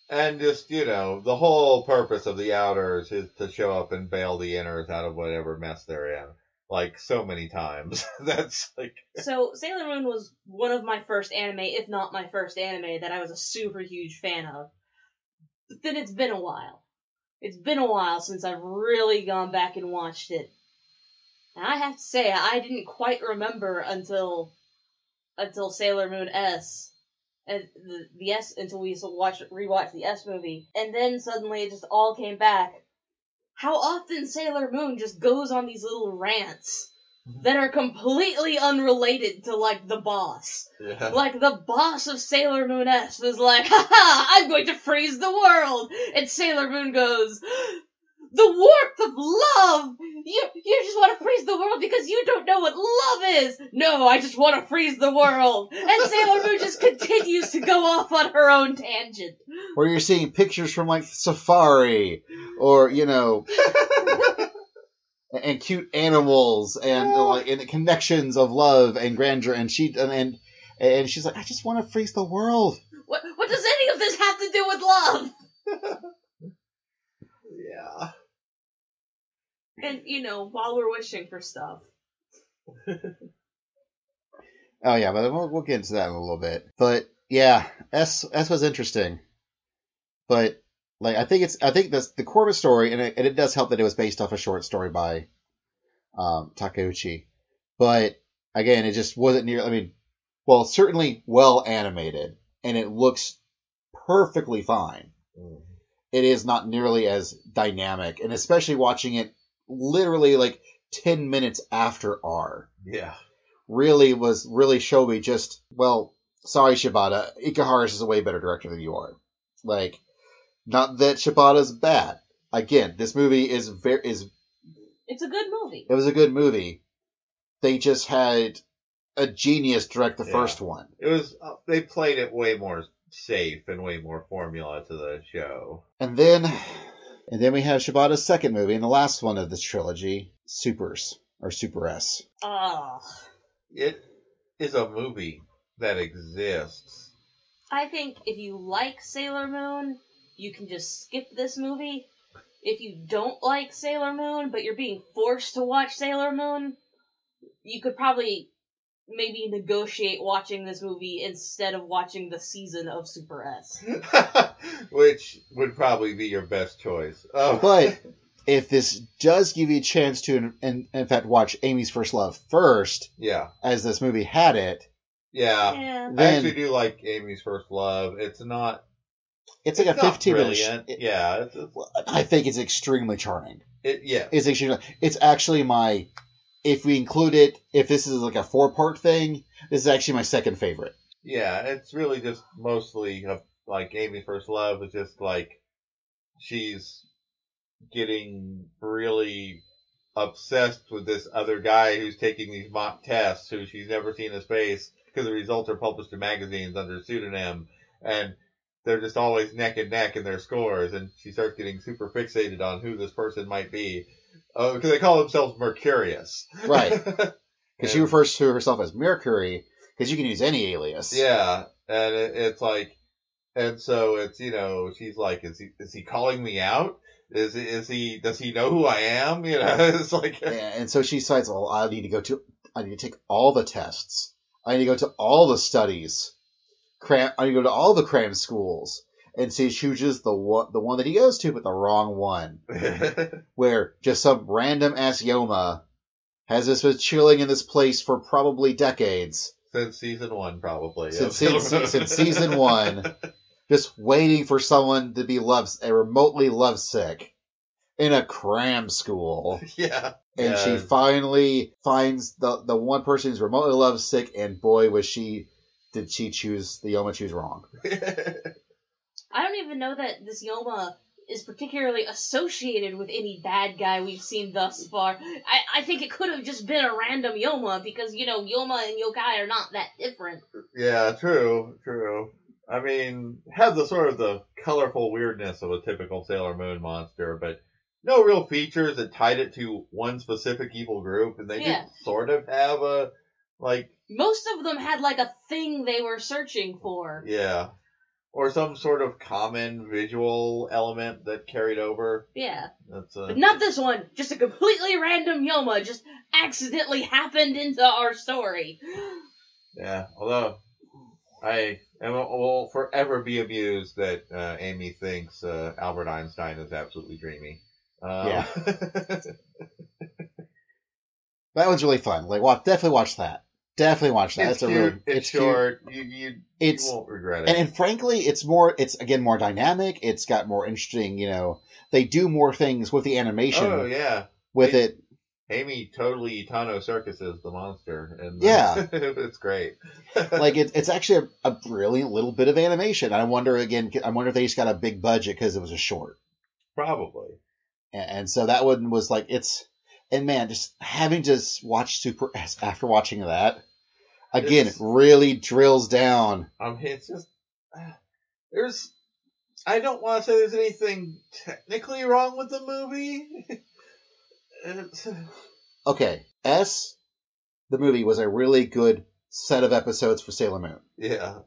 And just, you know, the whole purpose of the outers is to show up and bail the inners out of whatever mess they're in. Like, so many times. That's like, So Sailor Moon was one of my first anime, if not my first anime, that I was a super huge fan of. But then it's been a while. It's been a while since I've really gone back and watched it. And I have to say, I didn't quite remember until until Sailor Moon S. And the, the S until we watched rewatched the S movie. And then suddenly it just all came back. How often Sailor Moon just goes on these little rants mm-hmm. that are completely unrelated to like the boss. yeah. Like the boss of Sailor Moon S was like, "Ha ha! I'm going to freeze the world," and Sailor Moon goes, "The warmth of love. You you just want to freeze the world because you don't know what love is. No, I just want to freeze the world." And Sailor Moon just continues to go off on her own tangent. Where you're seeing pictures from like Safari, or you know, and cute animals, and Yeah. like and the connections of love and grandeur, and she and and, and she's like, I just want to freeze the world. What what does any of this have to do with love? And you know, while we're wishing for stuff. Oh yeah, but we'll, we'll get into that in a little bit. But yeah, S S was interesting, but like I think it's I think that's the core of the story, and it, and it does help that it was based off a short story by um, Takeuchi. But again, it just wasn't near. I mean, well, certainly well animated, and it looks perfectly fine. Mm. It is not nearly as dynamic, and especially watching it literally like ten minutes after R Yeah. really was really showed me just well sorry Shibata Ikuhara is a way better director than you are like Not that Shibata's bad. Again, this movie is very is It's a good movie. it was a good movie. They just had a genius direct the Yeah. first one. It was uh, they played it way more safe and way more formula to the show. And then and then we have Shibata's second movie and the last one of this trilogy, Supers or Super S. Ah, It is a movie that exists. I think if you like Sailor Moon, you can just skip this movie. If you don't like Sailor Moon, but you're being forced to watch Sailor Moon, you could probably maybe negotiate watching this movie instead of watching the season of Super S. Which would probably be your best choice. Oh. But if this does give you a chance to in, in, in fact watch Amy's First Love first, yeah, as this movie had it, yeah. Yeah. I actually do like Amy's First Love. It's not. it's like it's a 15 minute. brilliant. Yeah, it's, it's- I think it's extremely charming. it, yeah, It's extremely. It's actually my. If we include it, if this is like a four part thing, this is actually my second favorite. yeah. It's really just mostly like Amy's First Love is just like she's getting really obsessed with this other guy who's taking these mock tests who she's never seen his face because the results are published in magazines under a pseudonym and they're just always neck and neck in their scores and she starts getting super fixated on who this person might be Oh, because they call themselves mercurius Right. Because she refers to herself as Mercury, because you can use any alias. Yeah, and it, it's like, and so it's you know she's like, is he is he calling me out? Is he, is he does he know who I am? You know, it's like Yeah, and so she decides, well, I need to go to, I need to take all the tests. I need to go to all the studies. Cram, I need to go to all the cram schools. And she chooses the one, the one that he goes to, but the wrong one. Where just some random ass Yoma has just been chilling in this place for probably decades. since season one probably. Since- yeah. since- since season one. Just waiting for someone to be love, a remotely lovesick in a cram school. yeah, and she finally finds the the one person who's remotely lovesick, and boy, was she did she choose the Yoma choose wrong. I don't even know that this Yoma is particularly associated with any bad guy we've seen thus far. I, I think it could have just been a random Yoma because, you know, Yoma and yokai are not that different. yeah, true, true. I mean, had the sort of the colorful weirdness of a typical Sailor Moon monster, but no real features that tied it to one specific evil group, and they Yeah. did sort of have a like Most of them had like a thing they were searching for. Yeah. Or some sort of common visual element that carried over. Yeah. That's uh, But not this one. Just a completely random Yoma just accidentally happened into our story. yeah. Although I am, will forever be amused that uh, Amy thinks uh, Albert Einstein is absolutely dreamy. Um, Yeah. That one's really fun. Like, watch, definitely watch that. Definitely watch that. it's a cute. really it's, cute. short. You, you, It's you won't regret it. and, and frankly, it's more. It's again more dynamic. It's got more interesting. You know, they do more things with the animation oh yeah. with it. Amy totally Itano circuses the monster, and uh, Yeah. it's great. Like it, it's actually a, a brilliant little bit of animation. I wonder again. I wonder if they just got a big budget because it was a short. probably. And, and so that one was like it's and man, just having to watch Super S after watching that again, It's- it really drills down. Um, it's just uh, there's. I don't want to say there's anything technically wrong with the movie. it's, Okay, S, the movie was a really good set of episodes for Sailor Moon. yeah,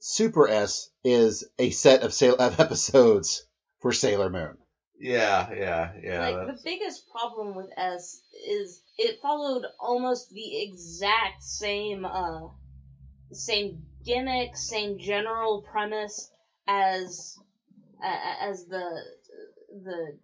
Super S is a set of, sail- of episodes for Sailor Moon. Yeah, yeah, yeah. like the biggest problem with S is it followed almost the exact same uh same gimmick, same general premise as uh, as the the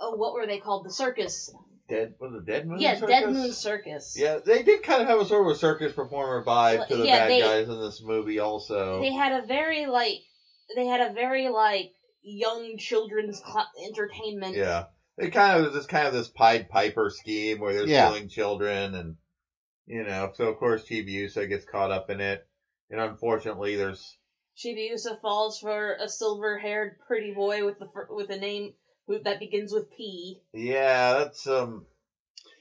oh what were they called the circus Dead was it Dead Moon? yeah Circus? Dead Moon Circus Yeah, they did kind of have a sort of a circus performer vibe to the Yeah, bad they- guys in this movie, also. they had a very like they had a very like young children's cl- entertainment Yeah, it kind of is this kind of this Pied Piper scheme where they're Yeah. stealing children, and you know, so of course Chibiusa gets caught up in it, and unfortunately, there's Chibiusa falls for a silver-haired pretty boy with the fir- with a name who- that begins with P. Yeah, that's um.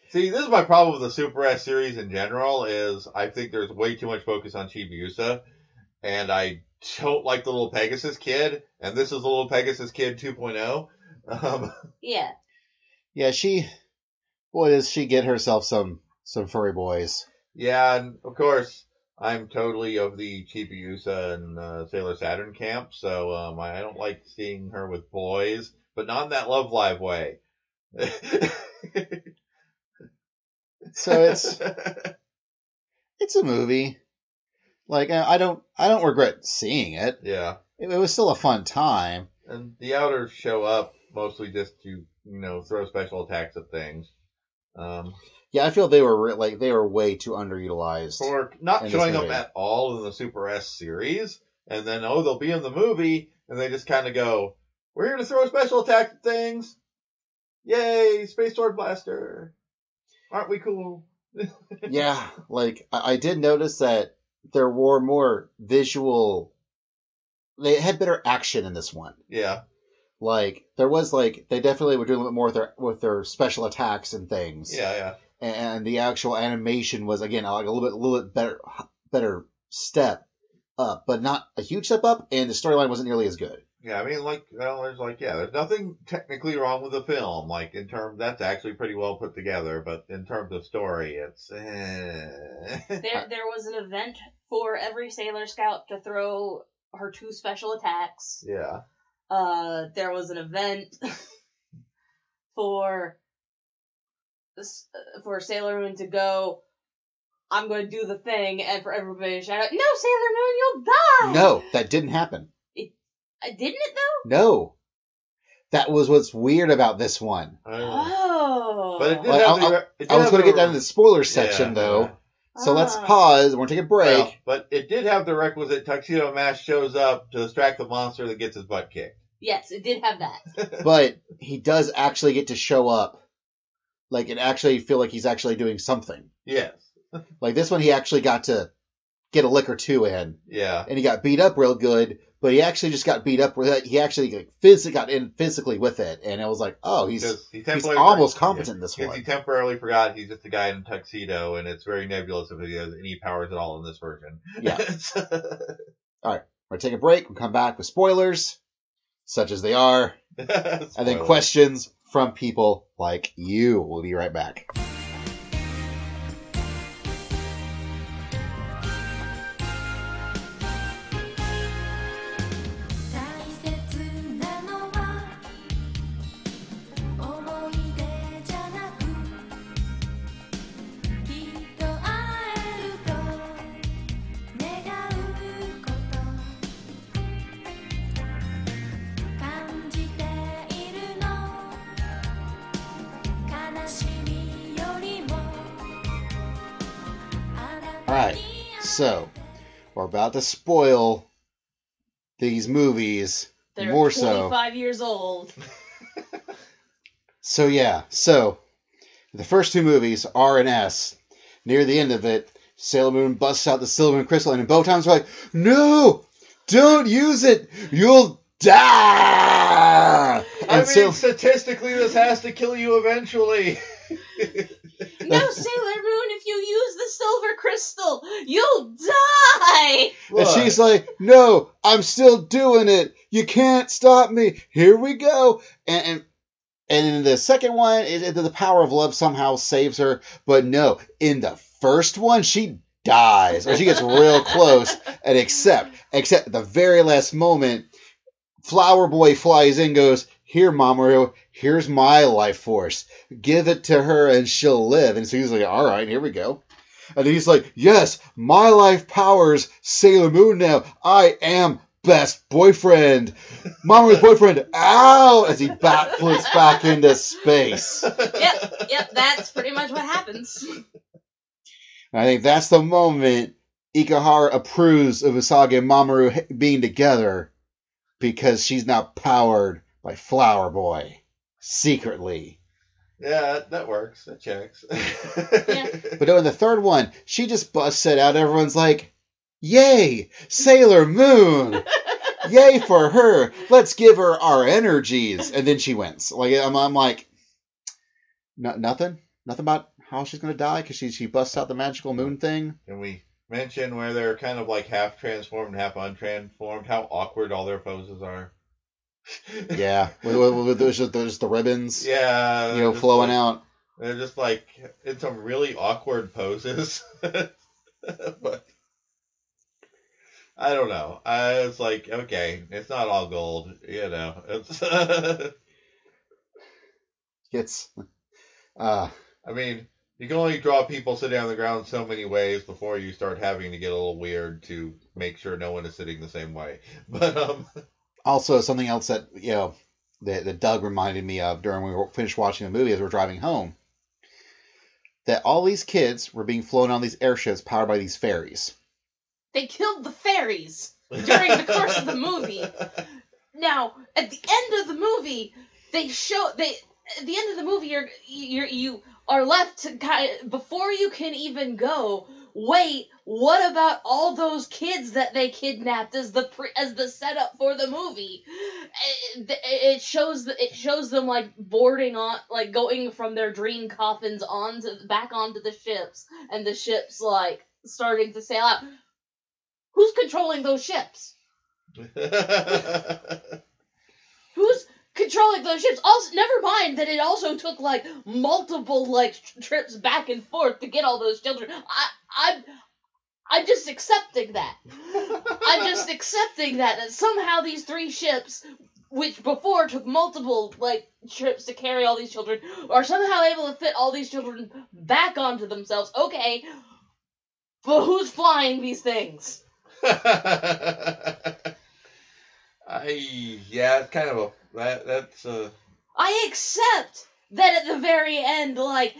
See, this is my problem with the Super S series in general. Is I think there's way too much focus on Chibiusa, and I don't like the little Pegasus kid. And this is the little Pegasus kid 2.0. Um, Yeah. Yeah, she. Boy, does she get herself some some furry boys. yeah, and of course I'm totally of the Chibiusa and uh, Sailor Saturn camp, so um, I, I don't like seeing her with boys, but not in that Love Live way. So it's it's a movie. Like I don't I don't regret seeing it. yeah. It, it was still a fun time. And the outers show up mostly just to, you know, throw special attacks at things. Um, Yeah, I feel they were re- like they were way too underutilized. for not showing up at all in the Super S series, and then, oh, they'll be in the movie, and they just kind of go, we're here to throw special attacks at things. Yay, Space Sword Blaster. Aren't we cool? yeah, like I, I did notice that there were more visual. They had better action in this one. Yeah. Like there was like they definitely were doing a little bit more with their with their special attacks and things. Yeah, yeah. and the actual animation was again like a little bit, a little bit better, better step up, but not a huge step up, and the storyline wasn't nearly as good. Yeah, I mean, like, well, there's like, yeah, there's nothing technically wrong with the film. Like, in terms, that's actually pretty well put together, but in terms of story, it's, eh. There there was an event for every Sailor Scout to throw her two special attacks. yeah. Uh, there was an event for for Sailor Moon to go. I'm going to do the thing, and for everybody to shout out, "No, Sailor Moon, you'll die!" No, that didn't happen. Uh, didn't it though? No, that was what's weird about this one. I- Oh, But it did Well, have I'll- the. I'll- it did I was going to get down to the spoiler section Yeah, though, yeah. so let's Ah. pause. We're going to take a break. Well, but it did have the requisite tuxedo mask shows up to distract the monster that gets his butt kicked. Yes, it did have that. but he does actually get to show up, like and actually feel like he's actually doing something. Yes. Like this one, he actually got to get a lick or two in. Yeah. and he got beat up real good, but he actually just got beat up with it. He actually like, physically got in physically with it, and it was like, oh, he's Because he he's almost competent in this Because he temporarily forgot he's just a guy in a tuxedo, and it's very nebulous if he has any powers at all in this version. Yeah. All right, we're gonna take a break. We'll come back with spoilers, such as they are, and then questions from people like you. We'll be right back. About to spoil these movies They're more so. 25 years old. So yeah, so the first two movies, R and S, near the end of it, Sailor Moon busts out the silver and crystal, and in both times we're like, "No, don't use it, you'll die." And I mean, Sail- statistically, this has to kill you eventually. No, Sailor Moon, if you use the silver crystal, you'll die! and she's like, "No, I'm still doing it. You can't stop me. Here we go." And and, and in the second one, it, it- the power of love somehow saves her, but no, in the first one, she dies, or she gets real close. And except, except at the very last moment, Flower Boy flies in, goes, "Here, Mamoru, here's my life force. Give it to her, and she'll live." And so he's like, "All right, here we go." And he's like, "Yes, my life powers Sailor Moon now. I am best boyfriend, Mamoru's boyfriend." Ow! As he backflips back into space. Yep, yep, that's pretty much what happens. I think that's the moment Ikuhara approves of Usagi and Mamoru being together because she's now powered by Flower Boy secretly. Yeah, that, that works. That checks. Yeah. But in the third one, she just busts it out. Everyone's like, Yay! Sailor Moon! Yay for her! Let's give her our energies. And then she wins. Like I'm, I'm like, no, nothing, nothing about how she's gonna die because she she busts out the magical moon thing. Can we mention where they're kind of like half transformed and half untransformed? How awkward all their poses are. Yeah, with those those the ribbons, Yeah. you know, flowing like- out. They're just like in some really awkward poses. but I don't know. I was like, okay, it's not all gold, you know. It's It's, uh, I mean, you can only draw people sitting on the ground so many ways before you start having to get a little weird to make sure no one is sitting the same way. But um also something else that you know that, that Doug reminded me of during we were finished watching the movie as we we're driving home. That all these kids were being flown on these airships powered by these ferries. They killed the fairies during the course of the movie. Now, at the end of the movie, they show they at the end of the movie you're you're you are left to before you can even go. Wait, what about all those kids that they kidnapped as the pre, as the setup for the movie? It, it shows it shows them like boarding on like going from their dream coffins onto back onto the ships and the ships like starting to sail out. Who's controlling those ships? Who's controlling those ships? Also, never mind that it also took like multiple like trips back and forth to get all those children. I, I'm, I'm just accepting that. I'm just accepting that that somehow these three ships, which before took multiple like trips to carry all these children, are somehow able to fit all these children back onto themselves. Okay, but who's flying these things? I yeah, it's kind of a that that's uh I accept that at the very end, like,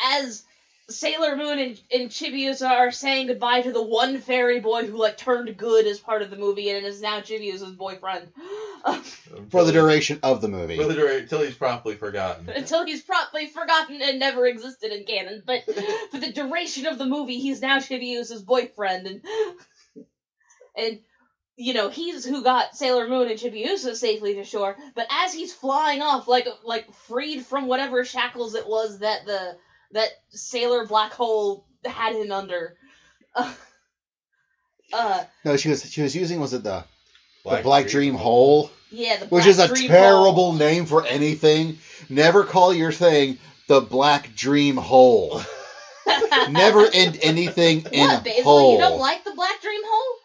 as Sailor Moon and, and Chibiusa are saying goodbye to the one fairy boy who, like, turned good as part of the movie and is now Chibiusa's boyfriend. For the duration of the movie. for the dura- until he's promptly forgotten. Until he's promptly forgotten and never existed in canon. But for the duration of the movie, he's now Chibiusa's boyfriend. And, and you know, he's who got Sailor Moon and Chibiusa safely to shore. But as he's flying off, like like freed from whatever shackles it was that the that Sailor Black Hole had him under. Uh, uh no, she was she was using was it the the Black Dream Hole, yeah, the which Black is a Dream terrible Hole. name for anything. Never call your thing the Black Dream Hole. Never end anything in what, Basil? hole. You don't like the Black Dream Hole?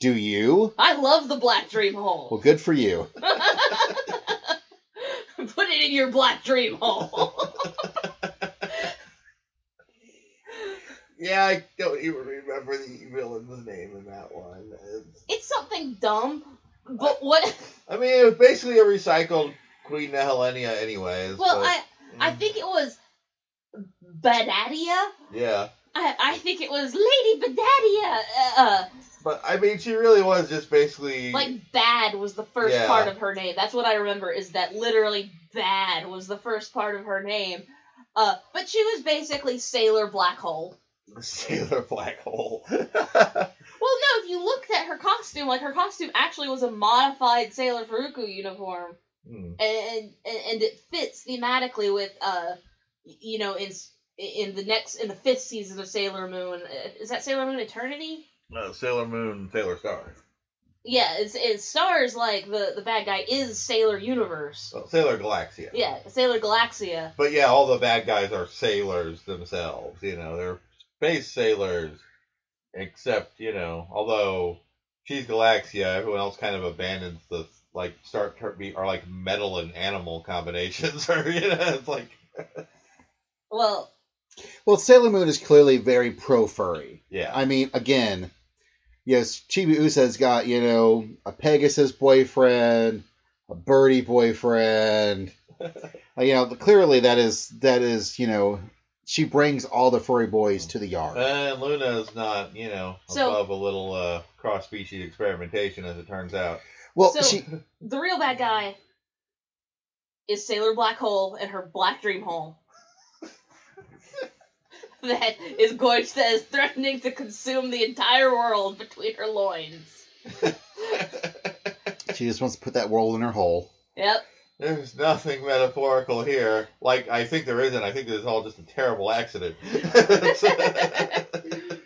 Do you? I love the Black Dream Hole. Well, good for you. Put it in your Black Dream Hole. Yeah, I don't even remember the villain's name in that one. It's- it's something dumb, but what? I mean, it was basically a recycled Queen Helenia, anyways. Well, but, I I think it was Badadia. yeah, I I think it was Lady Badadia. Uh, but I mean, she really was just basically like bad was the first Yeah. part of her name. That's what I remember. Is that literally bad was the first part of her name. Uh, but she was basically Sailor Black Hole. Sailor Black Hole. Well, no, if you looked at her costume, like her costume actually was a modified Sailor Faruku uniform. Hmm. and and, and it fits thematically with uh you know in in the next in the fifth season of Sailor Moon uh, is that Sailor Moon Eternity? Uh, Sailor Moon, Sailor Star. Yeah, it's, it's stars like the the bad guy is Sailor Universe. Well, Sailor Galaxia. Yeah, Sailor Galaxia. But yeah, all the bad guys are sailors themselves. You know, they're space sailors. Except, you know, although she's Galaxia, everyone else kind of abandons the like start to be are like metal and animal combinations, or you know, it's like Well, Well, Sailor Moon is clearly very pro furry. yeah, I mean, again, yes, Chibi Usa's got, you know, a Pegasus boyfriend, a birdie boyfriend. Uh, you know, clearly that is that is, you know, she brings all the furry boys to the yard. and Luna's not, you know, So- above a little uh, cross species experimentation, as it turns out. well, so- she the real bad guy is Sailor Black Hole and her Black Dream Hole. that is going to that is threatening to consume the entire world between her loins. She just wants to put that world in her hole. Yep. There's nothing metaphorical here. Like I think there isn't. I think this is all just a terrible accident.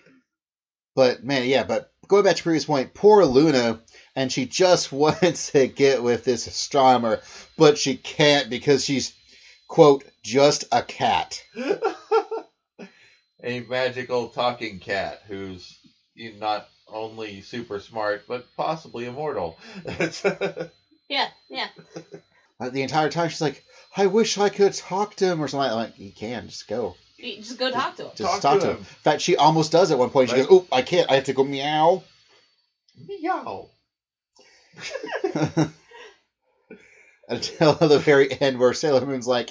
But man, yeah, but going back to previous point, poor Luna, and she just wants to get with this astronomer, but she can't because she's quote just a cat. a magical talking cat who's not only super smart but possibly immortal. Yeah, yeah. Uh, The entire time she's like, "I wish I could talk to him" or something. I'm like, you can just go, You Just go talk to him. just Talk talk, to to him. him. In fact, she almost does at one point. She Right. goes, "Oh, I can't. I have to go meow." Meow. Until the very end, where Sailor Moon's like,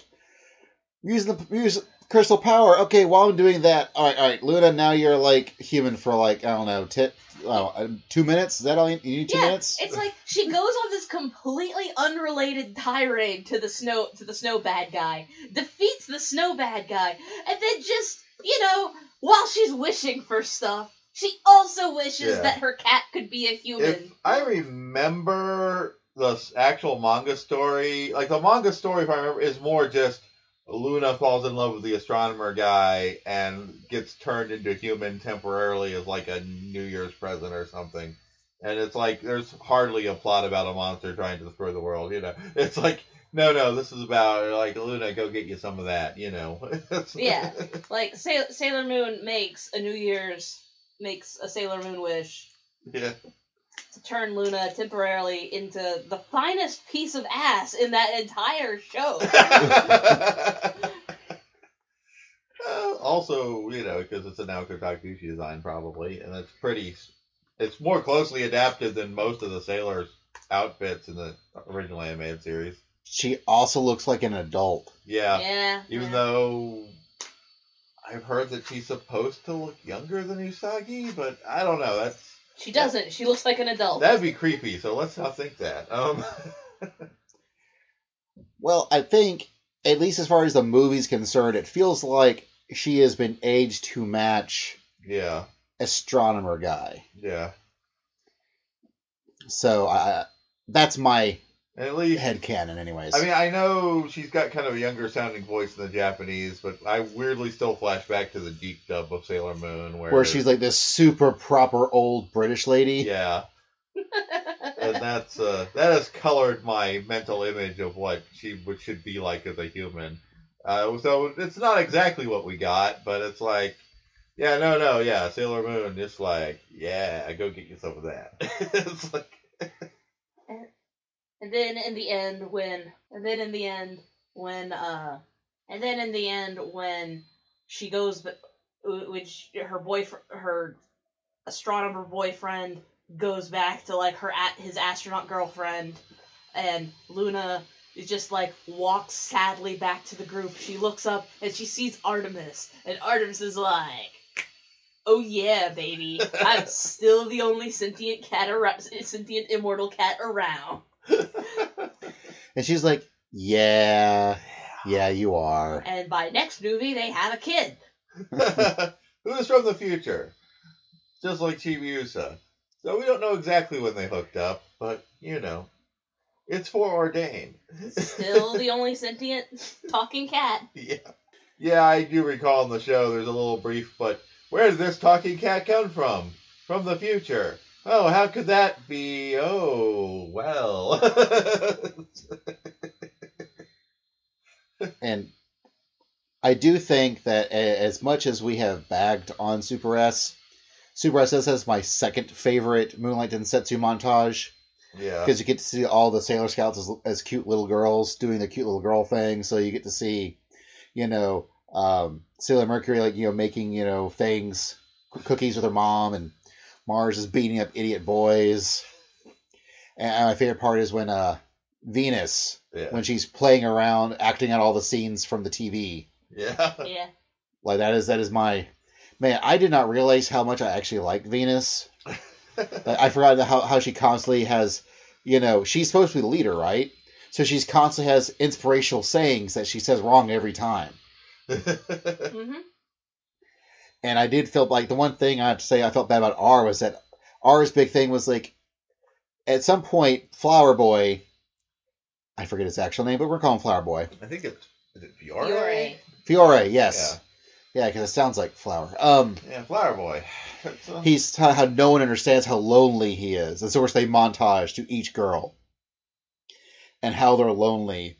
"Using the use crystal power." Okay, while I'm doing that, all right, all right, Luna. Now you're like human for like I don't know, t- oh, uh, two minutes. Is that all you, you need? Two yeah, minutes. it's like she goes on this completely unrelated tirade to the snow to the snow bad guy, defeats the snow bad guy, and then just you know while she's wishing for stuff, she also wishes Yeah. that her cat could be a human. If I remember the actual manga story, like the manga story, if I remember, is more just Luna falls in love with the astronomer guy and gets turned into human temporarily as like a New Year's present or something. And it's like there's hardly a plot about a monster trying to destroy the world, you know. It's like no, no, this is about like Luna, go get you some of that, you know. Yeah. like Sailor, Sailor Moon makes a New Year's makes a Sailor Moon wish yeah. To turn Luna temporarily into the finest piece of ass in that entire show. Uh, also, you know, because it's a Naoko Takeuchi design, probably, and it's pretty. It's more closely adapted than most of the sailors' outfits in the original animated series. She also looks like an adult. Yeah, yeah. even yeah. though I've heard that she's supposed to look younger than Usagi, but I don't know. That's She doesn't. She looks like an adult. that'd be creepy. So let's not think that. Um, Well, I think, at least as far as the movie's concerned, it feels like she has been aged to match yeah, astronomer guy. yeah. So I, that's my And at least head canon, anyways. I mean, I know she's got kind of a younger sounding voice in the Japanese, but I weirdly still flash back to the DiC dub of Sailor Moon, where, where she's like this super proper old British lady. yeah, and that's uh, that has colored my mental image of what she would should be like as a human. Uh, so it's not exactly what we got, but it's like, yeah, no, no, yeah, Sailor Moon, just like, yeah, go get you some of that. it's like, and then in the end, when and then in the end, when uh, and then in the end, when she goes, but which her boyfriend, her astronomer boyfriend, goes back to like her at his astronaut girlfriend, and Luna is just like walks sadly back to the group. She looks up and she sees Artemis, and Artemis is like. Oh yeah, baby! I'm still the only sentient cat around, sentient immortal cat around. And she's like, yeah, yeah, you are. And by next movie, they have a kid. Who's from the future? Just like Chibiusa. So we don't know exactly when they hooked up, but you know, it's foreordained. Still the only sentient talking cat. yeah, yeah, I do recall in the show. There's a little brief, but where did this talking cat come from? From the future. Oh, how could that be? Oh, well. And I do think that as much as we have bagged on Super S, Super S is my second favorite Moonlight Densetsu montage yeah. because you get to see all the Sailor Scouts as, as cute little girls doing the cute little girl thing. So you get to see, you know, um, Sailor Mercury like you know making you know things, cookies with her mom, and Mars is beating up idiot boys. And my favorite part is when uh, Venus Yeah. when she's playing around, acting out all the scenes from the TV. Yeah. Yeah. Like that is that is my man. I did not realize how much I actually like Venus. I forgot how how she constantly has, you know, she's supposed to be the leader, right? So she's constantly has inspirational sayings that she says wrong every time. hmm And I did feel like the one thing I have to say I felt bad about R was that R's big thing was like at some point Flower Boy, I forget his actual name, but we're calling him Flower Boy. I think it's is it Fiore? Fiore. Fiore, yes, yeah, because it sounds like flower. Um, Yeah, yeah Flower Boy. It's, uh, he's how, how no one understands how lonely he is. And so, of course, they montage to each girl and how they're lonely,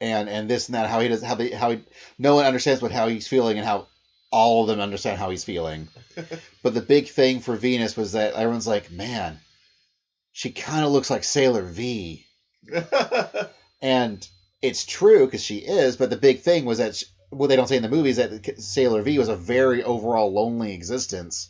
and and this and that. How he does how they how he, no one understands what how he's feeling and how all of them understand how he's feeling. but the big thing for Venus was that everyone's like, man, she kind of looks like Sailor V, and it's true because she is. But the big thing was that. She, what they don't say in the movies that Sailor V was a very overall lonely existence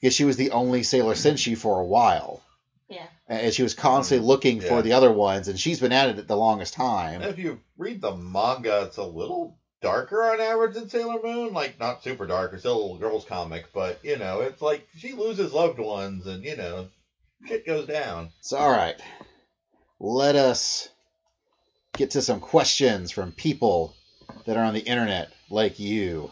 because she was the only Sailor Senshi for a while, Yeah. and she was constantly looking Yeah. for the other ones, and she's been at it the longest time. if you read the manga, it's a little darker on average than Sailor Moon. Like not super dark, it's still a little girls comic, but you know, it's like she loses loved ones, and you know, shit goes down. So, all right, let us get to some questions from people that are on the internet like you.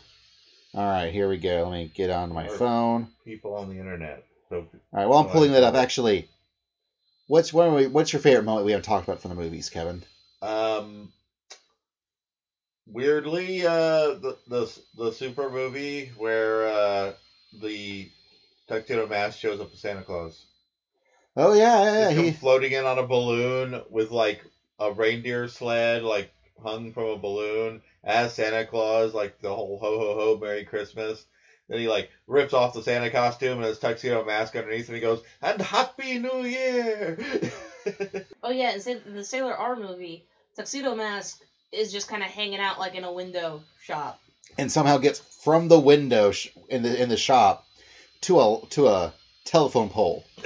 All right, here we go. Let me get on my Or- phone. People on the internet. So All right, while I'm pulling that up, actually, what's one of we, what's your favorite moment we haven't talked about from the movies, Kevin? Um, weirdly, uh, the the the super movie where uh, the tuxedo mask shows up as Santa Claus. Oh yeah, yeah, yeah. Just He, floating in on a balloon with like a reindeer sled, like hung from a balloon as Santa Claus, like the whole ho ho ho Merry Christmas. Then he like rips off the Santa costume and his tuxedo mask underneath, and he goes, "And Happy New Year!" Oh yeah, and Sa- the Sailor R movie, Tuxedo Mask is just kind of hanging out like in a window shop. and somehow gets from the window sh- in the in the shop to a to a telephone pole.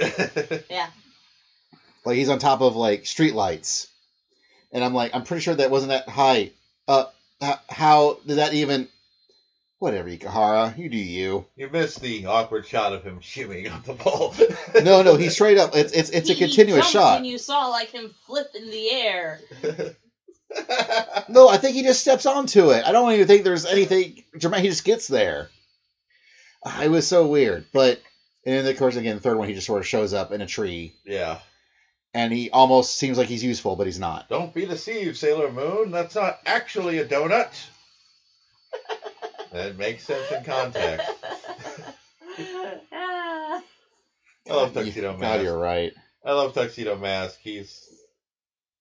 Yeah. Like he's on top of like street lights, and I'm like, I'm pretty sure that wasn't that high. Uh, h- how did that even? Whatever, Ikuhara, you do you. you missed the awkward shot of him shimmying up the pole. No, no, he's straight up. It's it's it's a He- he continuous jumped shot. And you saw like him flip in the air. No, I think he just steps onto it. I don't even think there's anything dramatic. He just gets there. Ah, It was so weird, but and then of course again, the third one he just sort of shows up in a tree, yeah. and he almost seems like he's useful, but he's not. Don't be deceived, Sailor Moon. That's not actually a donut. that makes sense in context. I love Tuxedo God, Mask. you're right. I love Tuxedo Mask. He's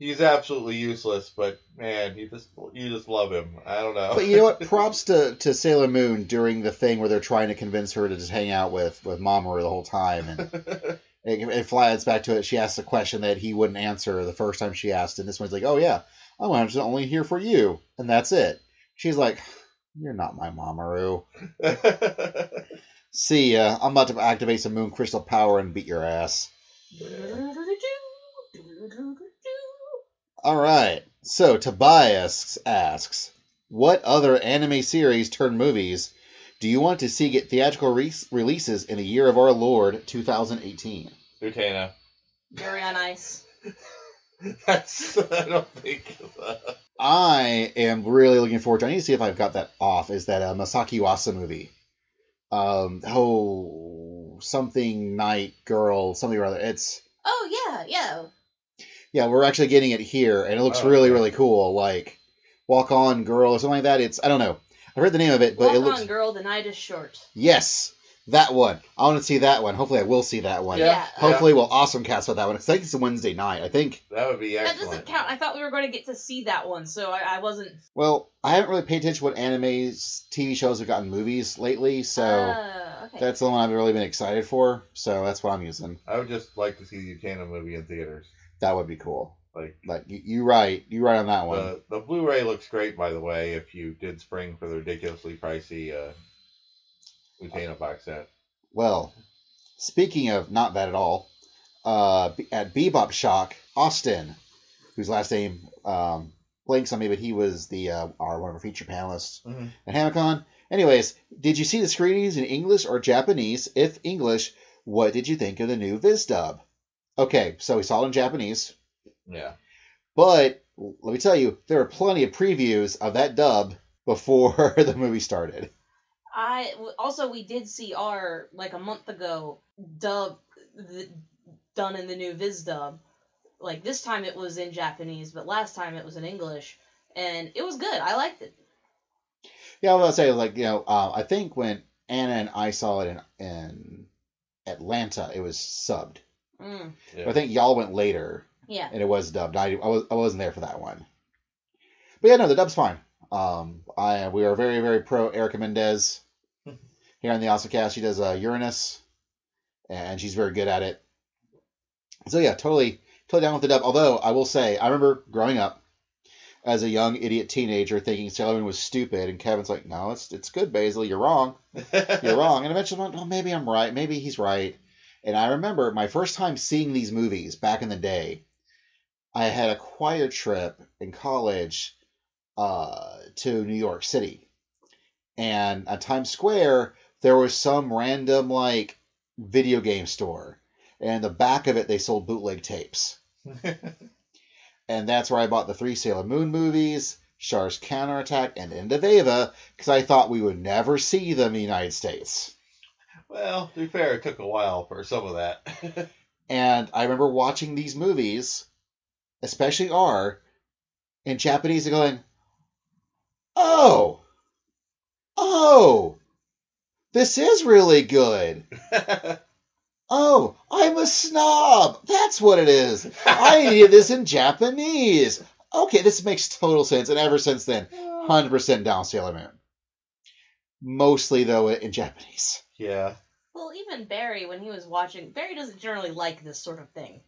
he's absolutely useless, but man, you just you just love him. I don't know. But you know what? Props to, to Sailor Moon during the thing where they're trying to convince her to just hang out with with Mamoru the whole time, and it, it flies back to it. She asks a question that he wouldn't answer the first time she asked, and this one's like, "Oh yeah, I'm just only here for you," and that's it. She's like, "You're not my Mamoru." See ya. I'm about to activate some Moon Crystal power and beat your ass. All right. So Tobias asks, "What other anime series turned movies do you want to see get theatrical re- releases in the year of our Lord 2018?" Utena. Yuri on Ice. That's I don't think. uh, I am really looking forward to. I need to see if I've got that off. Is that a Masaaki Yuasa movie? Um, oh, something night girl, something or other. It's Oh yeah, yeah. Yeah, we're actually getting it here, and it looks Oh, really, okay. really cool. Like Walk On Girl or something like that. It's I don't know. I heard the name of it, but Walk it looks Walk on, girl. The night is short. yes, that one. I want to see that one. Hopefully, I will see that one. Yeah. Yeah. Hopefully, we'll awesome cast with that one. I think it's a Wednesday night. I think. That would be excellent. That doesn't count. I thought we were going to get to see that one, so I, I wasn't. Well, I haven't really paid attention to what animes, TV shows have gotten movies lately, so. Uh, okay. That's the one I've really been excited for, so that's what I'm using. I would just like to see the Utena movie in theaters. That would be cool. Like Like you, you right, you right on that one. the the Blu-ray looks great, by the way. If you did spring for the ridiculously pricey uh, Utena box set. Well, speaking of not that at all, uh, at Bebop Shock, Austin, whose last name um, blanks on me, but he was the uh, our one of our feature panelists Mhm. at Hamicon. Anyways, did you see the screenings in English or Japanese? If English, what did you think of the new Viz dub? Okay, so we saw it in Japanese. Yeah. But let me tell you, there were plenty of previews of that dub before the movie started. I also we did see our like a month ago dub the, done in the new Viz dub. Like this time it was in Japanese, but last time it was in English, and it was good. I liked it. Yeah, I was gonna say like you know uh, I think when Anna and I saw it in in Atlanta, it was subbed. Mm, Yeah. I think y'all went later, yeah. and it was dubbed. I, I was I wasn't there for that one. But yeah, no, the dub's fine. Um, I we are very very pro Erica Mendez here on the Oscar She does uh, Uranus, and she's very good at it. So yeah, totally totally down with the dub. Although I will say, I remember growing up as a young idiot teenager thinking Sailor Moon was stupid, and Kevin's like, "No, it's it's good, Basil. You're wrong. You're wrong." And eventually, I'm like, "Oh, maybe I'm right. Maybe he's right." And I remember my first time seeing these movies back in the day. I had a choir trip in college uh, to New York City, and at Times Square there was some random like video game store, and the back of it they sold bootleg tapes and that's where I bought the three Sailor Moon movies, Char's Counterattack, and End of Eva, because I thought we would never see them in the United States. Well, to be fair, it took a while for some of that. And I remember watching these movies, especially R, in Japanese and going, oh, oh, this is really good. Oh, I'm a snob. That's what it is. I needed this in Japanese. Okay, this makes total sense. And ever since then, 100% down Sailor Moon. Mostly, though, in Japanese. yeah. Well, even Barry, when he was watching, Barry doesn't generally like this sort of thing.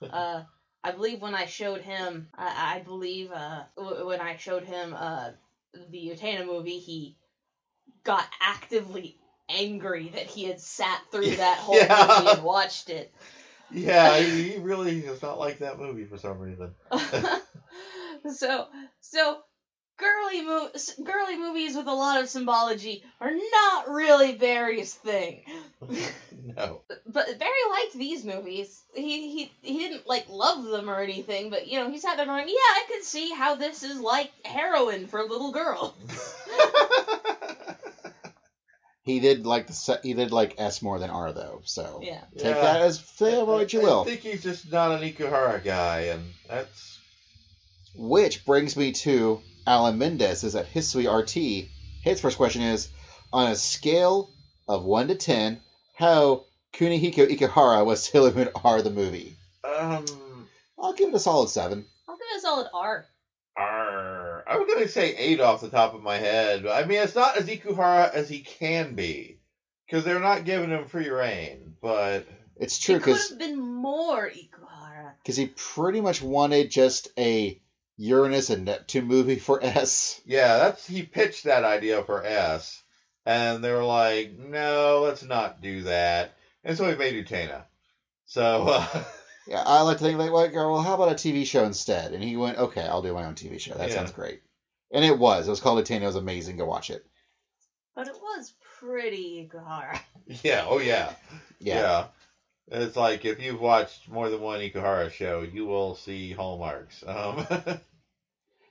Uh, I believe when I showed him, I, I believe uh, w- when I showed him uh, the Utena movie, he got actively angry that he had sat through that whole Yeah. movie and watched it. Yeah, he he really does not like that movie for some reason. so, so girly mo- girly movies with a lot of symbology are not really Barry's thing. no. But Barry liked these movies. He he he didn't like love them or anything, but you know he sat there going, "Yeah, I can see how this is like heroin for a little girl." He did like the se- he did like S more than R though, so Yeah. take Yeah. that as say what you will. I think he's just not an Ikuhara guy, and that's Which brings me to Alan Mendez is at History RT. His first question is on a scale of one to ten, how Kunihiko Ikuhara was Sailor Moon R the movie? um. I'll give it a solid seven. I'll give it a solid R. Arr, was gonna say eight off the top of my head. I mean, it's not as Ikuhara as he can be, because they're not giving him free reign. But It's true it could have been more Ikuhara. Because he pretty much wanted just a Uranus and Neptune movie for S. yeah, that's he pitched that idea for S, and they were like, "No, let's not do that." And so he made Utena. So uh, Yeah, I like to think like, like, well, how about a TV show instead? And he went, okay, I'll do my own TV show. That Yeah. sounds great. And it was. It was called Utena. It was amazing. Go watch it. But it was pretty Ikuhara. yeah, oh yeah. Yeah. It's like if you've watched more than one Ikuhara show, you will see hallmarks. Um,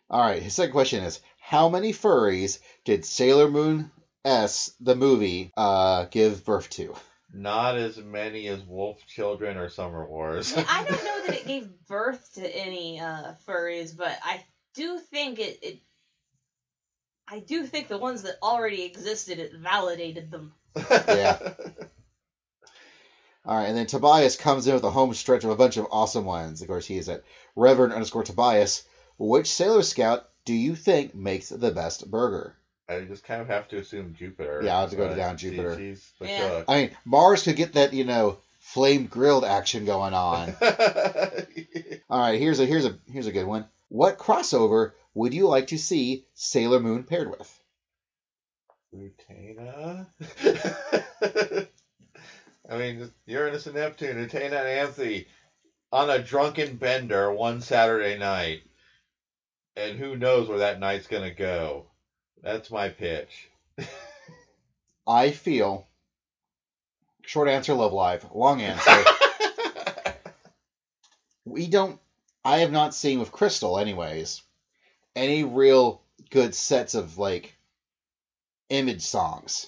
All right. His second question is, how many furries did Sailor Moon S the movie uh, give birth to? not as many as Wolf Children or Summer Wars. I don't know that it gave birth to any uh, furries, but I do think it, it. I do think the ones that already existed, it validated them. Yeah. All right, and then Tobias comes in with a home stretch of a bunch of awesome ones. Of course, he is at Reverend underscore Tobias. Which Sailor Scout do you think makes the best burger? I just kind of have to assume Jupiter. Yeah, I'll have to go but down she- Jupiter. she's the Yeah. cook. I mean, Mars could get that, you know, flame grilled action going on. All right, here's a here's a here's a good one. What crossover would you like to see Sailor Moon paired with? Utena? I mean, Uranus and Neptune, Utena and Anthy on a drunken bender one Saturday night. And who knows where that night's going to go. That's my pitch. I feel. Short answer, Love Live. Long answer. we don't. I have not seen with Crystal, anyways, any real good sets of like image songs.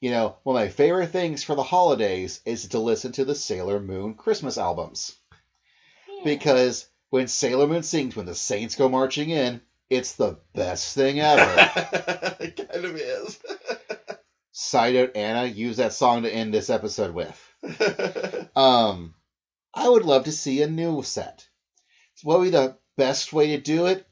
You know, one of my favorite things for the holidays is to listen to the Sailor Moon Christmas albums. Yeah. Because when Sailor Moon sings When the Saints Go Marching In, it's the best thing ever. it kind of is. Side note, Anna, use that song to end this episode with. Um, I would love to see a new set. What would be the best way to do it?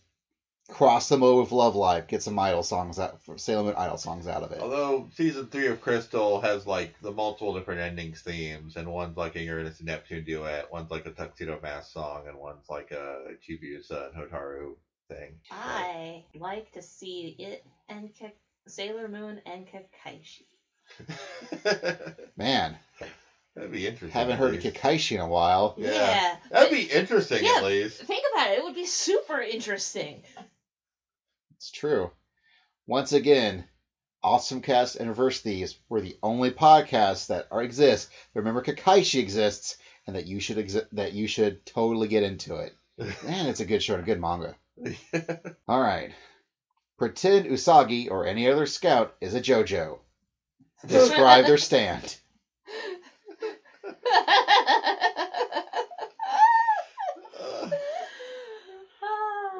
Cross them over with Love Live. Get some idol songs out, Sailor Moon idol songs out of it. Although season three of Crystal has like the multiple different endings themes, and one's like a Uranus and Neptune duet, one's like a Tuxedo Mask song, and one's like a Chibiusa and Hotaru thing. I like to see it and Ka- Sailor Moon and Kakaishi. Man, That'd be interesting. haven't at heard of least. Kakashi in a while. Yeah. Yeah. That'd but be interesting Yeah. at least. Think about it. It would be super interesting. It's true. Once again, Awesome Cast and Reverse Thieves were the only podcasts that are exist. Remember, Kakaishi exists, and that you should exi- that you should totally get into it. And it's a good show and a good manga. All right. Pretend Usagi or any other scout is a JoJo. Describe their stand.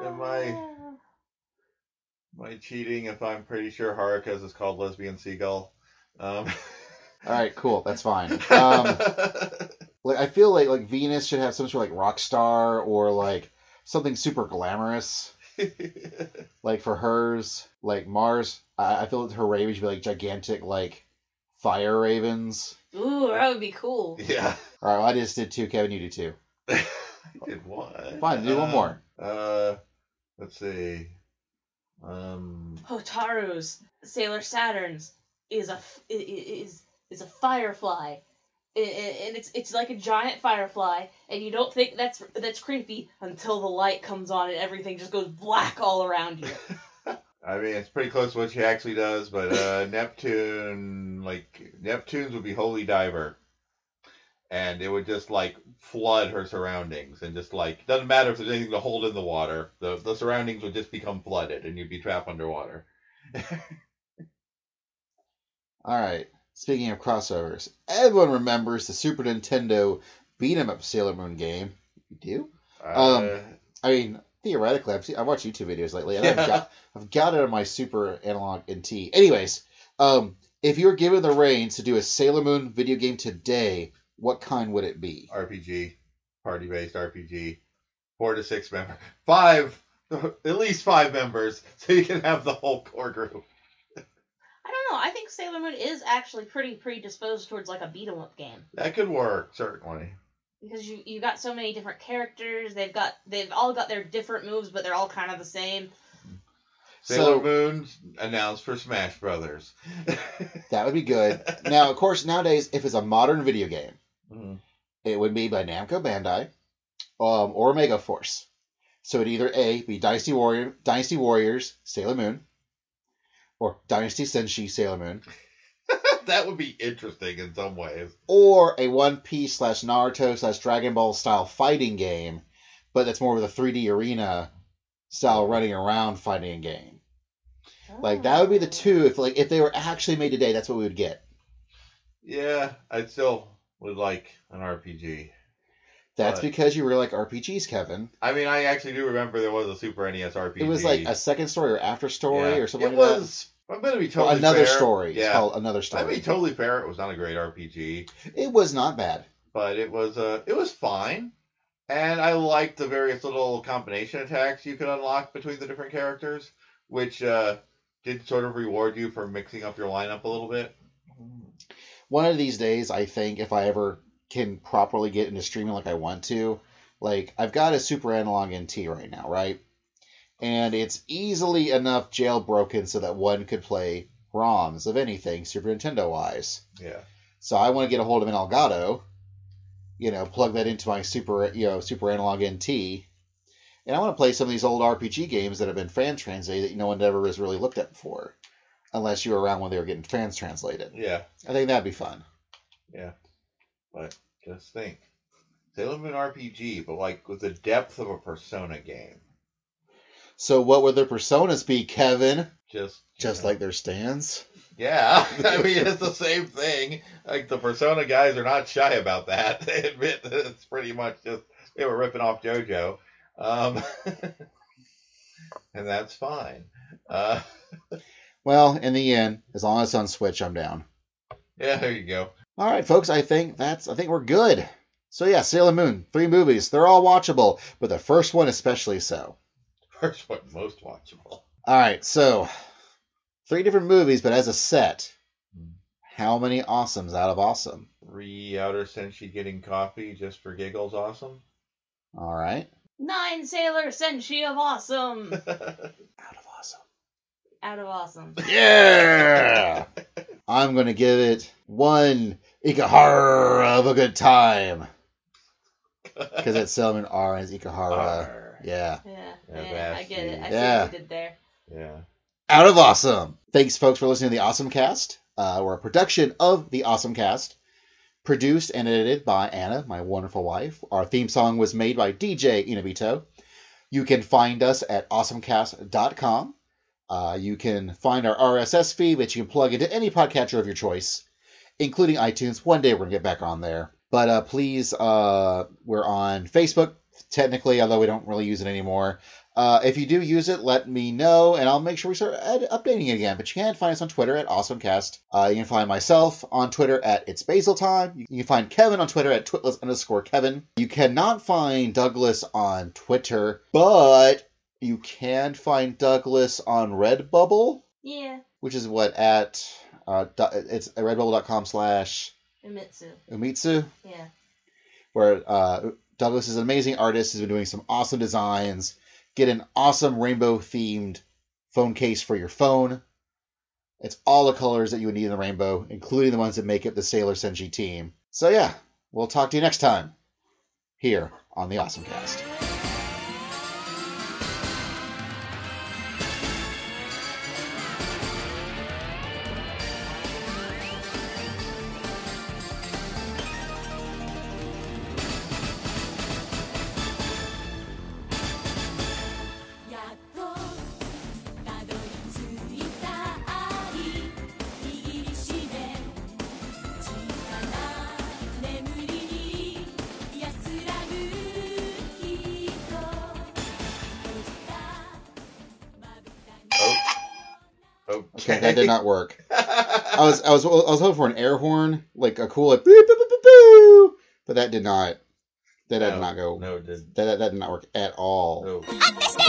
Am I- Am I cheating if I'm pretty sure Haruka's is called Lesbian Seagull? Um, All right, cool. That's fine. Um, like I feel like like Venus should have some sort of like rock star or like something super glamorous. Like for hers, like Mars, I, I feel like her ravens should be like gigantic like fire ravens. Ooh, that would be cool. yeah. All right, well, I just did two. Kevin, you do two. I did one. Fine, do one Uh, more. Uh, let's see. Um, Hotaru's Sailor Saturn's is a is is a firefly, I- I- and it's it's like a giant firefly, and you don't think that's that's creepy until the light comes on and everything just goes black all around you. I mean, it's pretty close to what she actually does, but uh, Neptune, like Neptune's would be Holy Diver, and it would just like flood her surroundings, and just like doesn't matter if there's anything to hold in the water, the the surroundings would just become flooded, and you'd be trapped underwater. All right. Speaking of crossovers, everyone remembers the Super Nintendo beat 'em up Sailor Moon game. You do? Um, Uh, I mean, theoretically, I've, seen, I've watched YouTube videos lately, and Yeah. I've, got, I've got it on my Super Analog NT. Anyways, um, if you were given the reins to do a Sailor Moon video game today, what kind would it be? RPG, party based RPG, four to six member, five, at least five members, so you can have the whole core group. I don't know. I think Sailor Moon is actually pretty predisposed towards like a beat 'em up game That could work certainly. because you you got so many different characters. They've got they've all got their different moves, but they're all kind of the same. Sailor So- Moon announced for Smash Brothers. That would be good. now, of course, nowadays, if it's a modern video game, Mhm. it would be by Namco Bandai um, or Mega Force. So it'd either A, be Dynasty Warrior, Dynasty Warriors, Sailor Moon, or Dynasty Senshi, Sailor Moon, that would be interesting in some ways. or a One Piece slash Naruto slash Dragon Ball style fighting game, but that's more of a 3D arena style running around fighting game. Like that would be the Oh. two if like if they were actually made today, that's what we would get. Yeah, I'd still would like an RPG. That's But- because you really like RPGs, Kevin. I mean, I actually do remember there was a Super NES RPG. It was like a second story or after story Yeah. or something It like was. I'm gonna be that. totally another fair. story. It's Yeah, called another story. I story. mean, totally fair. It was not a great RPG. It was not bad. but it was uh it was fine and i liked the various little combination attacks you could unlock between the different characters which uh did sort of reward you for mixing up your lineup a little bit One of these days, I think if I ever can properly get into streaming like I want to, like I've got a Super Analog NT right now, right? And it's easily enough jailbroken so that one could play ROMs of anything Super Nintendo wise. yeah So I want to get a hold of an Elgato, you know, plug that into my Super, you know, Super Analog NT, and I want to play some of these old RPG games that have been fan translated that no one ever has really looked at before, unless you were around when they were getting fans translated. yeah I think that'd be fun. Yeah. But just think they sailor moon rpg but like with the depth of a persona game So what would their personas be, Kevin? just Just know. like their stands. Yeah, I mean it's the same thing. Like the Persona guys are not shy about that. They admit that it's pretty much just they were ripping off JoJo, um, and that's fine. Uh, Well, in the end, as long as it's on Switch, I'm down. yeah, there you go. All right, folks. I think that's. I think we're good. So yeah, Sailor Moon, three movies. They're all watchable, but the first one especially so. First one, most watchable. All right, so three different movies, but as a set, hmm. how many awesomes out of awesome? Three Outer Senshi getting coffee just for giggles. Awesome. All right, Nine Sailor Senshi of Awesome. of awesome. Out of awesome. Yeah, I'm gonna give it one Ikuhara of a good time because it's Sailor Moon R and it's Ikuhara. Arr. Yeah, Yeah, Yeah, yeah, I get it. you. I Yeah. see what you did there. Yeah. out of awesome. Thanks, folks, for listening to the Awesome Cast. Uh, we're a production of the Awesome Cast, produced and edited by Anna, my wonderful wife. Our theme song was made by DJ Inabito. You can find us at awesomecast.com. Uh, you can find our RSS feed, which you can plug into any podcatcher of your choice, including iTunes. One day we're going to get back on there. But uh, please, uh, we're on Facebook, technically, although we don't really use it anymore. Uh, if you do use it, let me know, and I'll make sure we start updating it again. But you can find us on Twitter at AwesomeCast. Uh, you can find myself on Twitter at It's Basil Time. You can find Kevin on Twitter at Twitless underscore Kevin. You cannot find Douglas on Twitter, but you can find Douglas on Redbubble, Yeah, which is what at uh, it's at redbubble.com slash Umitsu. Umitsu Yeah. where uh, Douglas is an amazing artist. He's been doing some awesome designs. Get an awesome rainbow themed phone case for your phone. It's all the colors that you would need in the rainbow, including the ones that make up the Sailor Senshi team. So yeah, we'll talk to you next time here on the Awesome Cast. Was I was I was hoping for an air horn, like a cool like boo boo boo boo boo, but that did not. That did not go. No, it didn't. That, that that did not work at all. No. Understand